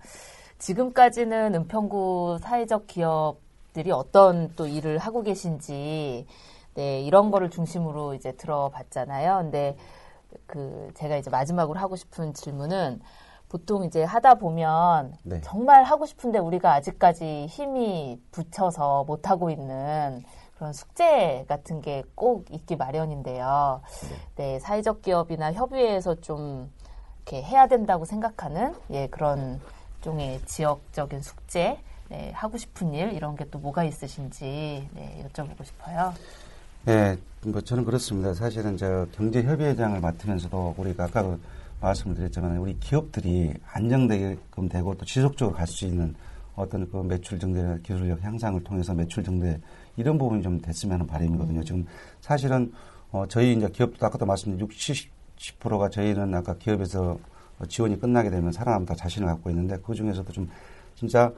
지금까지는 은평구 사회적 기업 들이 어떤 또 일을 하고 계신지 네, 이런 거를 중심으로 이제 들어봤잖아요. 근데 그 제가 이제 마지막으로 하고 싶은 질문은 보통 이제 하다 보면 네. 정말 하고 싶은데 우리가 아직까지 힘이 붙여서 못 하고 있는 그런 숙제 같은 게 꼭 있기 마련인데요. 네, 사회적 기업이나 협의회에서 좀 이렇게 해야 된다고 생각하는 예, 그런 종의 지역적인 숙제, 네, 하고 싶은 일 이런 게 또 뭐가 있으신지 네, 여쭤보고 싶어요. 네, 뭐 저는 그렇습니다. 사실은 저 경제협의회장을 맡으면서도 우리가 아까 말씀을 드렸지만 우리 기업들이 안정되게끔 되고 또 지속적으로 갈 수 있는 어떤 그 매출 증대나 기술력 향상을 통해서 매출 증대 이런 부분이 좀 됐으면 하는 바람이거든요. 지금 사실은 어 저희 이제 기업도 아까도 말씀드린 60, 10%가 저희는 아까 기업에서 지원이 끝나게 되면 살아남다 자신을 갖고 있는데 그 중에서도 좀 진짜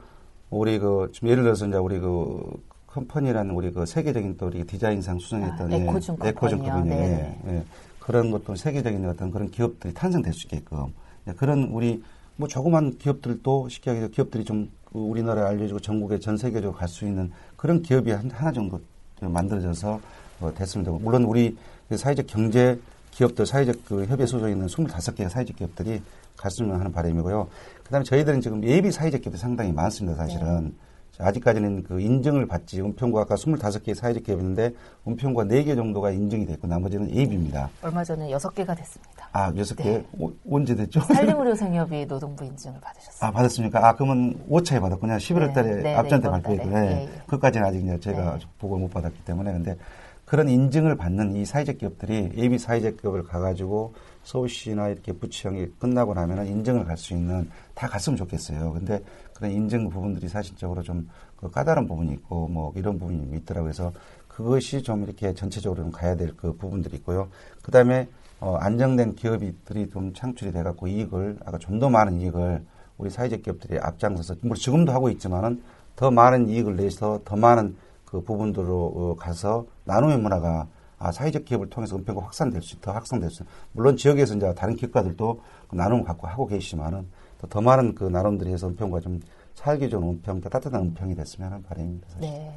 우리 그 지금 예를 들어서 이제 우리 그 컴퍼니라는 우리 그 세계적인 또 우리 디자인상 수상했던 아, 예, 에코준 에코준 컴퍼니요. 컴퍼니 네. 예, 예. 그런 것도 세계적인 어떤 그런 기업들이 탄생될 수 있게끔 예, 그런 우리 뭐 조그만 기업들도 쉽게 하게 기업들이 좀그 우리나라에 알려지고 전국에 전 세계적으로 갈 수 있는 그런 기업이 한, 하나 정도 만들어져서 어, 됐으면 되고 물론 우리 그 사회적 경제 기업들 사회적 그 협의 소속에 있는 25개의 사회적 기업들이 갔으면 하는 바람이고요. 그다음에 저희들은 지금 예비 사회적 기업이 상당히 많습니다. 사실은 아직까지는 그 인증을 받지 은평구 아까 25개의 사회적 기업이 있는데 은평구가 4개 정도가 인증이 됐고 나머지는 예비입니다. 얼마 전에 여섯 개가 됐습니다. 아, 6개? 네. 오- 언제 됐죠? 산림의료생협이 [laughs] 노동부 인증을 받으셨어요. 아, 받았습니까? 아, 그러면 5차에 받았군요. 11월 네, 달에 네, 앞전 네, 때 이번 발표했고, 달에. 네. 예, 예. 그것까지는 아직 이제 제가 네. 보고를 못 받았기 때문에. 근데 그런 인증을 받는 이 사회적 기업들이 예비 사회적 기업을 가가지고 서울시나 이렇게 부처형이 끝나고 나면은 인증을 갈 수 있는 다 갔으면 좋겠어요. 근데 그런 인증 부분들이 사실적으로 좀 그 까다로운 부분이 있고 뭐 이런 부분이 좀 있더라고요. 그래서 그것이 좀 이렇게 전체적으로 좀 가야 될 그 부분들이 있고요. 그 다음에 어, 안정된 기업들이 좀 창출이 돼갖고 이익을 아까 좀 더 많은 이익을 우리 사회적 기업들이 앞장서서 뭐 지금도 하고 있지만은 더 많은 이익을 내서 더 많은 그 부분들로 어, 가서 나눔의 문화가 아, 사회적 기업을 통해서 은평구 확산될 수, 더 확산될 수. 물론 지역에서 이제 다른 기업가들도 그 나눔을 갖고 하고 계시지만은 또더 많은 그 나눔들이 해서 은평구가 좀 살기 좋은 은평, 더 따뜻한 은평이 됐으면 하는 바람입니다. 사실. 네.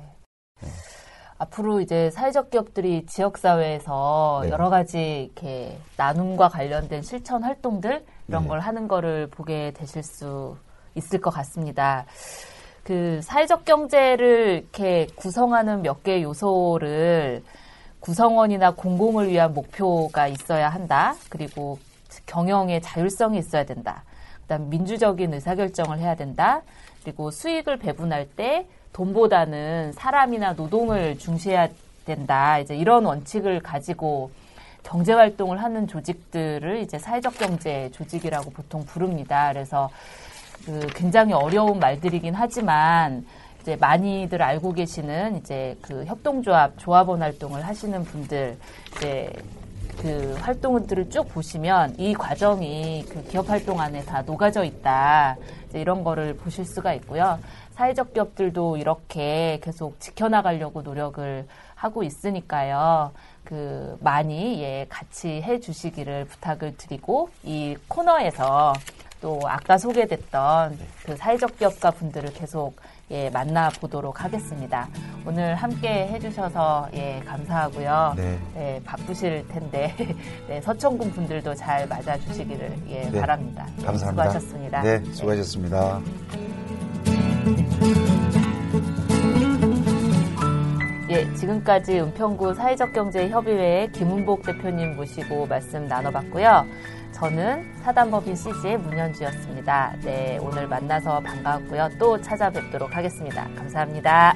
앞으로 이제 사회적 기업들이 지역 사회에서 네. 여러 가지 이렇게 나눔과 관련된 실천 활동들 이런 네. 걸 하는 거를 보게 되실 수 있을 것 같습니다. 그 사회적 경제를 이렇게 구성하는 몇 개의 요소를 구성원이나 공공을 위한 목표가 있어야 한다. 그리고 경영의 자율성이 있어야 된다. 그다음 민주적인 의사결정을 해야 된다. 그리고 수익을 배분할 때 돈보다는 사람이나 노동을 중시해야 된다. 이제 이런 원칙을 가지고 경제 활동을 하는 조직들을 이제 사회적 경제 조직이라고 보통 부릅니다. 그래서 그 굉장히 어려운 말들이긴 하지만 이제 많이들 알고 계시는 이제 그 협동조합 조합원 활동을 하시는 분들 이제 그 활동들을 쭉 보시면 이 과정이 그 기업 활동 안에 다 녹아져 있다. 이런 거를 보실 수가 있고요. 사회적 기업들도 이렇게 계속 지켜나가려고 노력을 하고 있으니까요. 그 많이 예 같이 해 주시기를 부탁을 드리고 이 코너에서 또 아까 소개됐던 그 사회적 기업가 분들을 계속 예, 만나보도록 하겠습니다. 오늘 함께 해주셔서 예, 감사하고요. 네. 네 바쁘실 텐데 [laughs] 네, 서천군 분들도 잘 맞아주시기를 예, 네. 바랍니다. 감사합니다. 수고하셨습니다. 네, 수고하셨습니다. 예, 지금까지 은평구 사회적 경제 협의회 김은복 대표님 모시고 말씀 나눠봤고요. 저는 사단법인 CG의 문현주였습니다. 네, 오늘 만나서 반가웠고요. 또 찾아뵙도록 하겠습니다. 감사합니다.